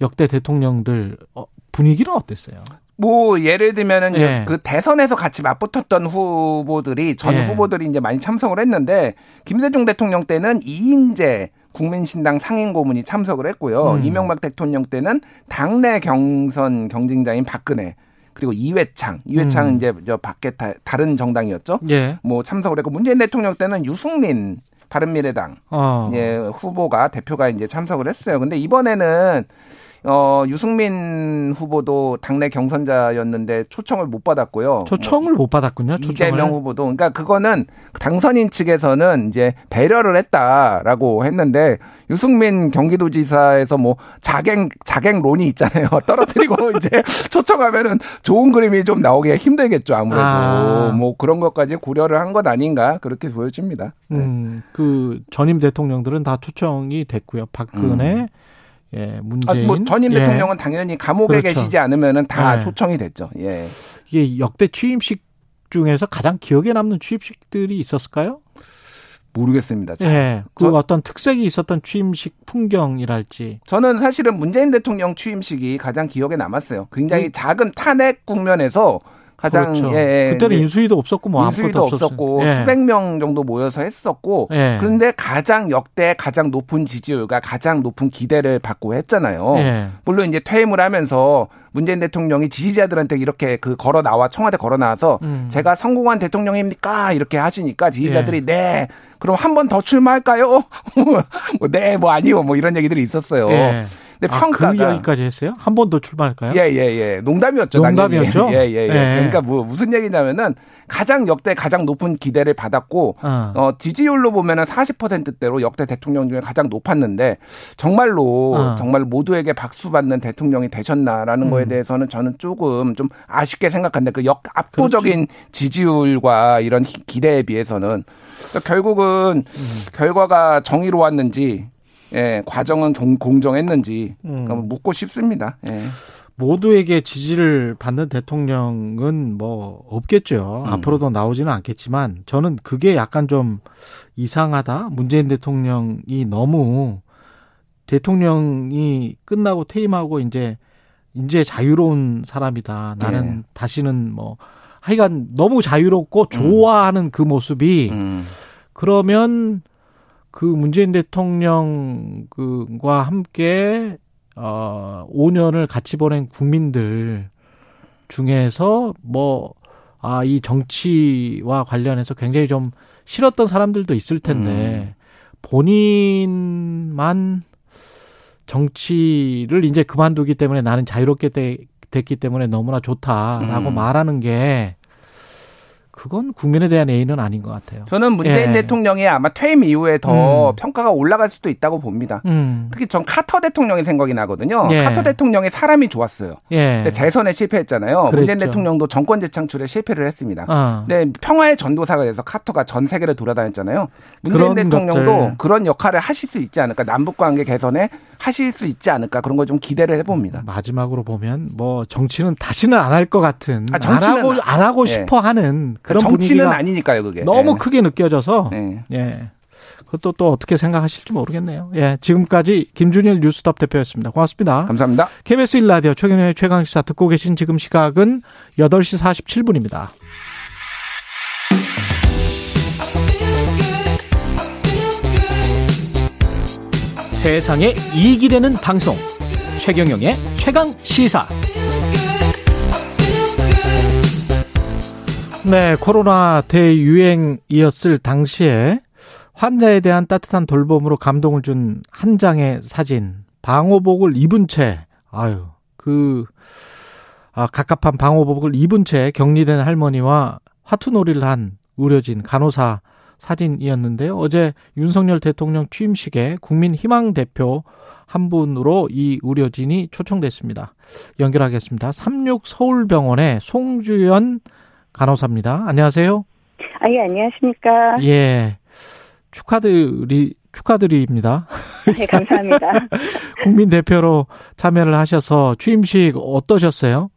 역대 대통령들 어, 분위기는 어땠어요? 뭐 예를 들면은 예. 그 대선에서 같이 맞붙었던 후보들이 전 예. 후보들이 이제 많이 참석을 했는데 김대중 대통령 때는 이인재 국민신당 상임 고문이 참석을 했고요. 음. 이명박 대통령 때는 당내 경선 경쟁자인 박근혜 그리고 이회창, 이회창은 음. 이제 저 밖에 다, 다른 정당이었죠. 예. 뭐 참석을 했고 문재인 대통령 때는 유승민 바른미래당 어. 예, 후보가 대표가 이제 참석을 했어요. 근데 이번에는 어 유승민 후보도 당내 경선자였는데 초청을 못 받았고요. 초청을 못 받았군요. 초청을. 이재명 후보도 그러니까 그거는 당선인 측에서는 이제 배려를 했다라고 했는데 유승민 경기도지사에서 뭐 자객 자객론이 있잖아요. 떨어뜨리고 이제 초청하면은 좋은 그림이 좀 나오기가 힘들겠죠. 아무래도 아. 뭐 그런 것까지 고려를 한 것 아닌가 그렇게 보여집니다. 음, 그 전임 대통령들은 다 초청이 됐고요. 박근혜, 예, 아, 문재인. 뭐 전임 예. 대통령은 당연히 감옥에 그렇죠. 계시지 않으면은 다 네. 초청이 됐죠. 예. 이게 역대 취임식 중에서 가장 기억에 남는 취임식들이 있었을까요? 모르겠습니다. 잘. 예. 그 저- 어떤 특색이 있었던 취임식 풍경이랄지. 저는 사실은 문재인 대통령 취임식이 가장 기억에 남았어요. 굉장히 음. 작은 탄핵 국면에서 가장 그렇죠. 예, 예, 그때는 네. 인수위도 없었고 뭐 인수위도. 없었고 예. 수백 명 정도 모여서 했었고 예. 그런데 가장 역대 가장 높은 지지율과 가장 높은 기대를 받고 했잖아요. 예. 물론 이제 퇴임을 하면서 문재인 대통령이 지지자들한테 이렇게 그 걸어 나와 청와대 걸어 나와서 음. 제가 성공한 대통령입니까 이렇게 하시니까 지지자들이 예. 네 그럼 한 번 더 출마할까요? 뭐네뭐 아니요 뭐 이런 얘기들이 있었어요. 예. 근데 아, 평가가 그 이야기까지 했어요? 한 번 더 출마할까요? 예, 예, 예. 농담이었죠. 농담이었죠? 당연히. 예, 예, 예. 예. 그러니까 뭐 무슨 얘기냐면은 가장 역대 가장 높은 기대를 받았고 어. 어, 지지율로 보면은 40%대로 역대 대통령 중에 가장 높았는데 정말로 어. 정말 모두에게 박수 받는 대통령이 되셨나라는 음. 거에 대해서는 저는 조금 좀 아쉽게 생각하는데 그역 압도적인 지지율과 이런 기- 기대에 비해서는 그러니까 결국은 음. 결과가 정의로웠는지 예, 과정은 공, 공정했는지 음. 묻고 싶습니다. 예. 모두에게 지지를 받는 대통령은 뭐 없겠죠. 음. 앞으로도 나오지는 않겠지만 저는 그게 약간 좀 이상하다. 문재인 대통령이 너무 대통령이 끝나고 퇴임하고 이제 이제 자유로운 사람이다. 나는 네. 다시는 뭐 하여간 너무 자유롭고 좋아하는 그 모습이 음. 그러면 그 문재인 대통령과 함께 어 5년을 같이 보낸 국민들 중에서 뭐 아 이 정치와 관련해서 굉장히 좀 싫었던 사람들도 있을 텐데 본인만 정치를 이제 그만두기 때문에 나는 자유롭게 되- 됐기 때문에 너무나 좋다라고 음. 말하는 게 그건 국민에 대한 애인은 아닌 것 같아요. 저는 문재인 예. 대통령이 아마 퇴임 이후에 더 음. 평가가 올라갈 수도 있다고 봅니다. 음. 특히 전 카터 대통령이 생각이 나거든요. 예. 카터 대통령이 사람이 좋았어요. 예. 재선에 실패했잖아요. 그랬죠. 문재인 대통령도 정권 재창출에 실패를 했습니다. 어. 근데 평화의 전도사가 돼서 카터가 전 세계를 돌아다녔잖아요. 문재인 대통령도 것들. 그런 역할을 하실 수 있지 않을까. 남북 관계 개선에 하실 수 있지 않을까. 그런 걸 좀 기대를 해봅니다. 마지막으로 보면 뭐 정치는 다시는 안 할 것 같은 아, 정치는 안 하고 안- 안 하고 예. 싶어 하는 그런 정치는 아니니까요, 그게. 너무 예. 크게 느껴져서 예. 예. 그것도 또 어떻게 생각하실지 모르겠네요. 예. 지금까지 김준일 뉴스톱 대표였습니다. 고맙습니다. 감사합니다. KBS 1라디오 최경영의 최강시사 듣고 계신 지금 시각은 8시 47분입니다. 세상에 이익이 되는 방송 최경영의 최강 시사 네, 코로나 대유행이었을 당시에 환자에 대한 따뜻한 돌봄으로 감동을 준 한 장의 사진, 방호복을 입은 채, 아유, 그, 아, 갑갑한 방호복을 입은 채 격리된 할머니와 화투놀이를 한 의료진, 간호사 사진이었는데요. 어제 윤석열 대통령 취임식에 국민 희망 대표 한 분으로 이 의료진이 초청됐습니다. 연결하겠습니다. 36 서울병원의 송주연 간호사입니다. 안녕하세요. 아, 예, 안녕하십니까. 예. 축하드리, 축하드립니다. 네, 감사합니다. 국민 대표로 참여를 하셔서 취임식 어떠셨어요?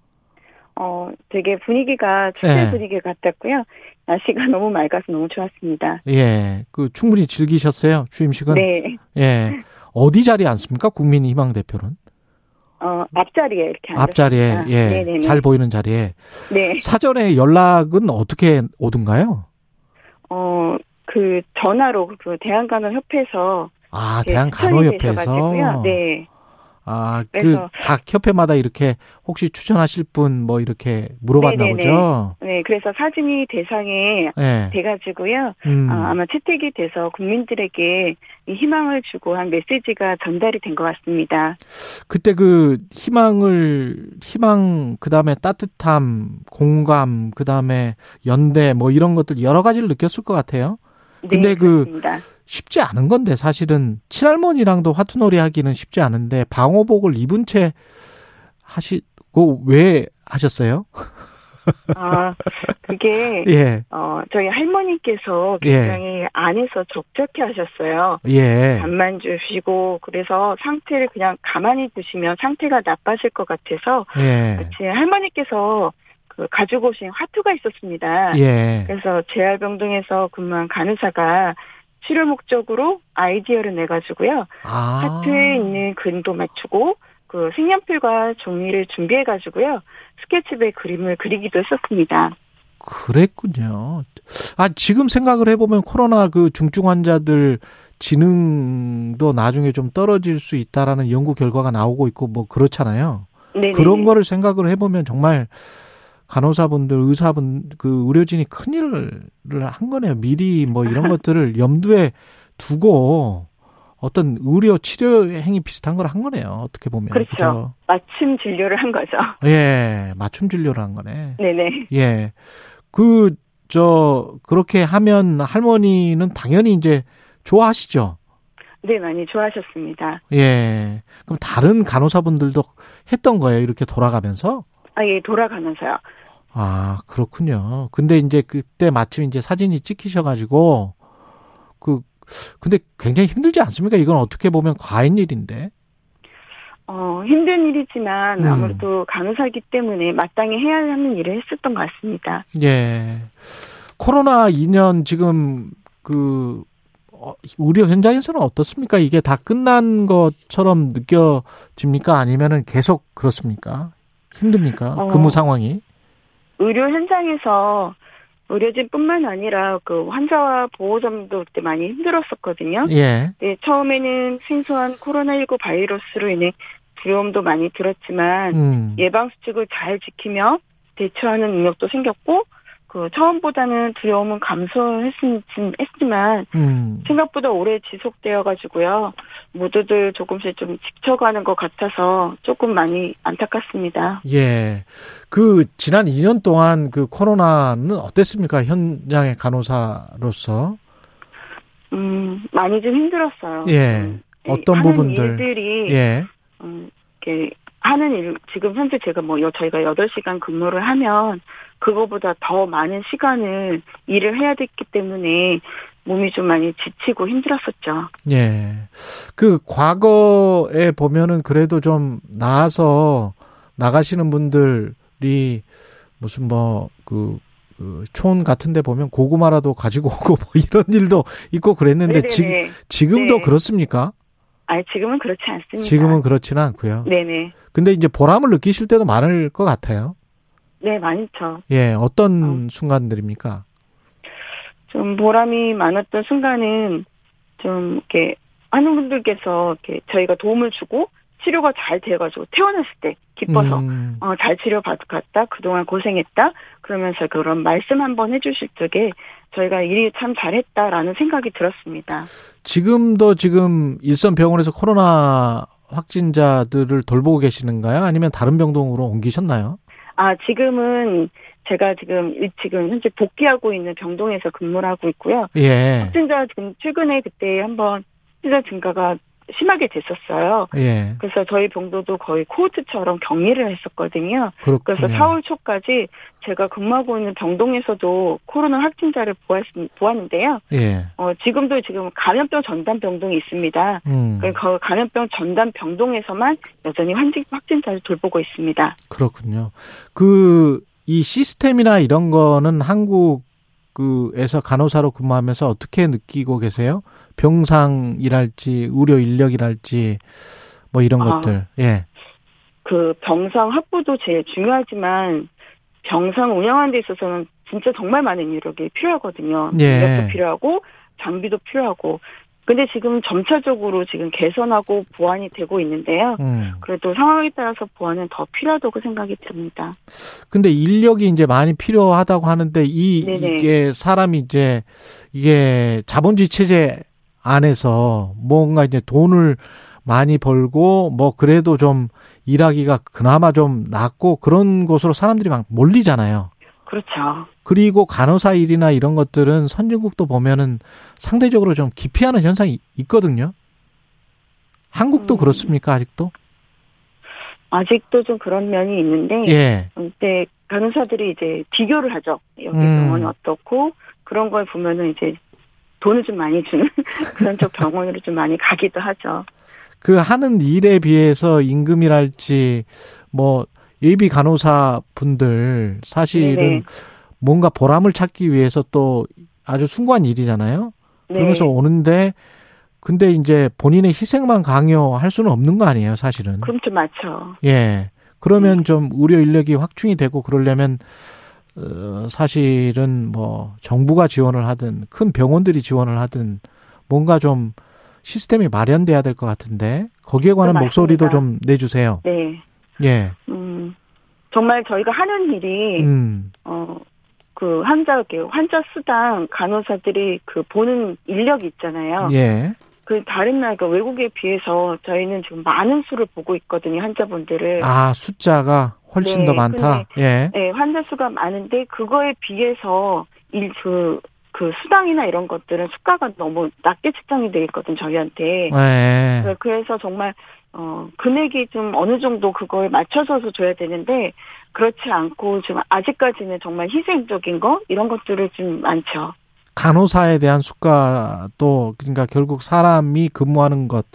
어, 되게 분위기가 축제 네. 분위기 같았고요. 날씨가 너무 맑아서 너무 좋았습니다. 예. 그 충분히 즐기셨어요? 취임식은? 네. 예. 어디 자리에 앉습니까? 국민 희망 대표는? 어, 앞자리에 이렇게 앞자리에, 앉았습니다. 예. 네네네. 잘 보이는 자리에. 네. 사전에 연락은 어떻게 오든가요? 어, 그 전화로 그 대한간호협회에서 아, 예, 대한간호협회에서. 네. 아, 그, 각 협회마다 이렇게 혹시 추천하실 분 뭐 이렇게 물어봤나 네네네. 보죠? 네, 그래서 사진이 대상에 예. 돼가지고요. 음. 아, 아마 채택이 돼서 국민들에게 이 희망을 주고 한 메시지가 전달이 된 것 같습니다. 그때 그 희망을 희망 그 다음에 따뜻함, 공감, 그 다음에 연대 뭐 이런 것들 여러 가지를 느꼈을 것 같아요. 근데 네, 그 그렇습니다. 쉽지 않은 건데 사실은 친할머니랑도 화투놀이 하기는 쉽지 않은데 방호복을 입은 채 하시고 왜 하셨어요? 아, 그게 예. 어, 저희 할머니께서 예. 굉장히 안에서 적적해 하셨어요. 예. 밥만 주시고 그래서 상태를 그냥 가만히 두시면 상태가 나빠질 것 같아서 예. 제 할머니께서 그 가지고 오신 화투가 있었습니다. 예. 그래서 재활병동에서 근무한 간호사가 치료 목적으로 아이디어를 내가지고요. 아. 하트에 있는 그림도 맞추고 그 색연필과 종이를 준비해가지고요. 스케치북에 그림을 그리기도 했었습니다. 그랬군요. 아, 지금 생각을 해보면 코로나 그 중증 환자들 지능도 나중에 좀 떨어질 수 있다라는 연구 결과가 나오고 있고 뭐 그렇잖아요. 네네. 그런 거를 생각을 해보면 정말 간호사분들, 의사분, 그 의료진이 큰일을 한 거네요. 미리 뭐 이런 것들을 염두에 두고 어떤 의료 치료 행위 비슷한 걸 한 거네요. 어떻게 보면. 그렇죠. 그죠? 맞춤 진료를 한 거죠. 예, 맞춤 진료를 한 거네. 네네. 예. 그, 저, 그렇게 하면 할머니는 당연히 이제 좋아하시죠? 네, 많이 좋아하셨습니다. 예. 그럼 다른 간호사분들도 했던 거예요? 이렇게 돌아가면서? 아, 예, 돌아가면서요. 아, 그렇군요. 근데 이제 그때 마침 이제 사진이 찍히셔가지고, 그, 근데 굉장히 힘들지 않습니까? 이건 어떻게 보면 과인 일인데. 어, 힘든 일이지만 음. 아무래도 간호사기 때문에 마땅히 해야 하는 일을 했었던 것 같습니다. 예. 코로나 2년 지금 그 어, 의료 현장에서는 어떻습니까? 이게 다 끝난 것처럼 느껴집니까? 아니면은 계속 그렇습니까? 힘듭니까? 어. 근무 상황이? 의료 현장에서 의료진뿐만 아니라 그 환자와 보호자도 그때 많이 힘들었었거든요. 예. 네, 처음에는 생소한 코로나19 바이러스로 인해 두려움도 많이 들었지만 음. 예방 수칙을 잘 지키며 대처하는 능력도 생겼고 그 처음보다는 두려움은 감소했지만 음. 생각보다 오래 지속되어 가지고요 모두들 조금씩 좀 지쳐가는 것 같아서 조금 많이 안타깝습니다. 예. 그 지난 2년 동안 그 코로나는 어땠습니까? 현장의 간호사로서. 음 많이 좀 힘들었어요. 예. 어떤 하는 부분들? 일들이 예. 음, 이렇게 하는 일, 지금 현재 제가 뭐, 여- 저희가 8시간 근무를 하면, 그거보다 더 많은 시간을 일을 해야 됐기 때문에, 몸이 좀 많이 지치고 힘들었었죠. 예. 그 과거에 보면은 그래도 좀 나아서 나가시는 분들이 무슨 뭐그 그촌 같은 데 보면 고구마라도 가지고 오고 뭐 이런 일도 있고 그랬는데 네네네. 지, 지금도 네. 그렇습니까? 아 지금은 그렇지 않습니다. 지금은 그렇지는 않고요. 네네. 근데 이제 보람을 느끼실 때도 많을 것 같아요. 네, 많죠. 예, 어떤 순간들입니까? 좀 보람이 많았던 순간은, 좀, 이렇게, 하는 분들께서, 이렇게, 저희가 도움을 주고, 치료가 잘 돼가지고, 태어났을 때, 기뻐서, 음, 어, 잘 치료받았다. 그동안 고생했다. 그러면서 그런 말씀 한번 해주실 적에 저희가 일이 참 잘했다라는 생각이 들었습니다. 지금도 지금 일선 병원에서 코로나 확진자들을 돌보고 계시는가요? 아니면 다른 병동으로 옮기셨나요? 아, 지금은 제가 지금, 일- 지금 현재 복귀하고 있는 병동에서 근무를 하고 있고요. 예. 확진자 지금 최근에 그때 한번 확진자 증가가 심하게 됐었어요. 예. 그래서 저희 병도도 거의 코호트처럼 격리를 했었거든요. 그렇군요. 그래서 4월 초까지 제가 근무하고 있는 병동에서도 코로나 확진자를 보았, 보았는데요. 예. 어, 지금도 지금 감염병 전담 병동이 있습니다. 음. 그 거- 감염병 전담 병동에서만 여전히 환진, 확진자를 돌보고 있습니다. 그렇군요. 그, 이 시스템이나 이런 거는 한국, 그에서 간호사로 근무하면서 어떻게 느끼고 계세요? 병상이랄지, 의료 인력이랄지, 뭐 이런 아. 것들. 예. 그 병상 확보도 제일 중요하지만 병상 운영하는 데 있어서는 진짜 정말 많은 인력이 필요하거든요. 예. 인력도 필요하고 장비도 필요하고. 근데 지금 점차적으로 지금 개선하고 보완이 되고 있는데요. 음. 그래도 상황에 따라서 보완은 더 필요하다고 생각이 듭니다. 근데 인력이 이제 많이 필요하다고 하는데 이 네네. 이게 사람이 이제 이게 자본주의 체제 안에서 뭔가 이제 돈을 많이 벌고 뭐 그래도 좀 일하기가 그나마 좀 낫고 그런 곳으로 사람들이 막 몰리잖아요. 그렇죠. 그리고 간호사 일이나 이런 것들은 선진국도 보면은 상대적으로 좀 기피하는 현상이 있거든요. 한국도 음. 그렇습니까 아직도? 아직도 좀 그런 면이 있는데 예. 근데 간호사들이 이제 비교를 하죠. 여기 음. 병원이 어떻고 그런 걸 보면은 이제 돈을 좀 많이 주는 그런 쪽 병원으로 좀 많이 가기도 하죠. 그 하는 일에 비해서 임금이랄지 뭐 예비 간호사 분들 사실은 네네. 뭔가 보람을 찾기 위해서 또 아주 숭고한 일이잖아요. 그러면서 오는데 근데 이제 본인의 희생만 강요할 수는 없는 거 아니에요, 사실은. 그럼 좀 맞죠. 예. 그러면 좀 의료 인력이 확충이 되고 그러려면 어, 사실은 뭐 정부가 지원을 하든 큰 병원들이 지원을 하든 뭔가 좀 시스템이 마련돼야 될 것 같은데 거기에 관한 맞습니다. 목소리도 좀 내주세요. 네. 예. 음, 정말 저희가 하는 일이, 음. 어, 그 환자, 그 환자 수당 간호사들이 그 보는 인력이 있잖아요. 예. 그 다른 나라, 그 외국에 비해서 저희는 지금 많은 수를 보고 있거든요, 환자분들을. 아 숫자가 훨씬 네, 더 많다. 예. 네, 환자 수가 많은데 그거에 비해서 일, 그, 그 수당이나 이런 것들은 수가가 너무 낮게 책정이 돼 있거든, 저희한테. 예. 네, 그래서 정말 어 금액이 좀 어느 정도 그걸 맞춰서서 줘야 되는데 그렇지 않고 지금 아직까지는 정말 희생적인 거 이런 것들을 좀 많죠. 간호사에 대한 수가도 그러니까 결국 사람이 근무하는 것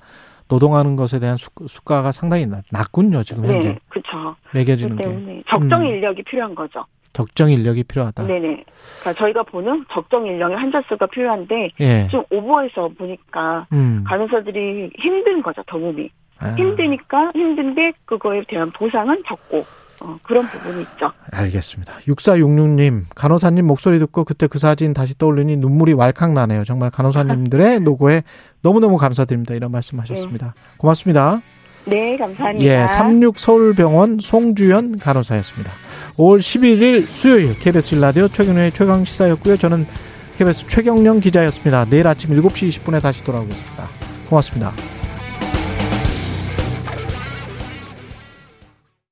노동하는 것에 대한 수, 수가가 상당히 낮, 낮군요 지금 현재 네, 그렇죠. 매겨지는 그렇기 게 때문에 적정 음. 인력이 필요한 거죠. 적정 인력이 필요하다. 네네. 그러니까 저희가 보는 적정 인력의 환자 수가 필요한데 예. 좀 오버해서 보니까 음. 간호사들이 힘든 거죠, 더 몸이. 아, 힘드니까 힘든데 그거에 대한 보상은 적고 어, 그런 부분이 있죠. 알겠습니다. 6466님 간호사님 목소리 듣고 그때 그 사진 다시 떠올리니 눈물이 왈칵 나네요. 정말 간호사님들의 노고에 너무너무 감사드립니다. 이런 말씀 하셨습니다. 고맙습니다. 네, 감사합니다. 예, 36 서울병원 송주연 간호사였습니다. 5월 11일 수요일 KBS 일라디오 최경련의 최강 시사였고요. 저는 KBS 최경련 기자였습니다. 내일 아침 7시 20분에 다시 돌아오겠습니다. 고맙습니다.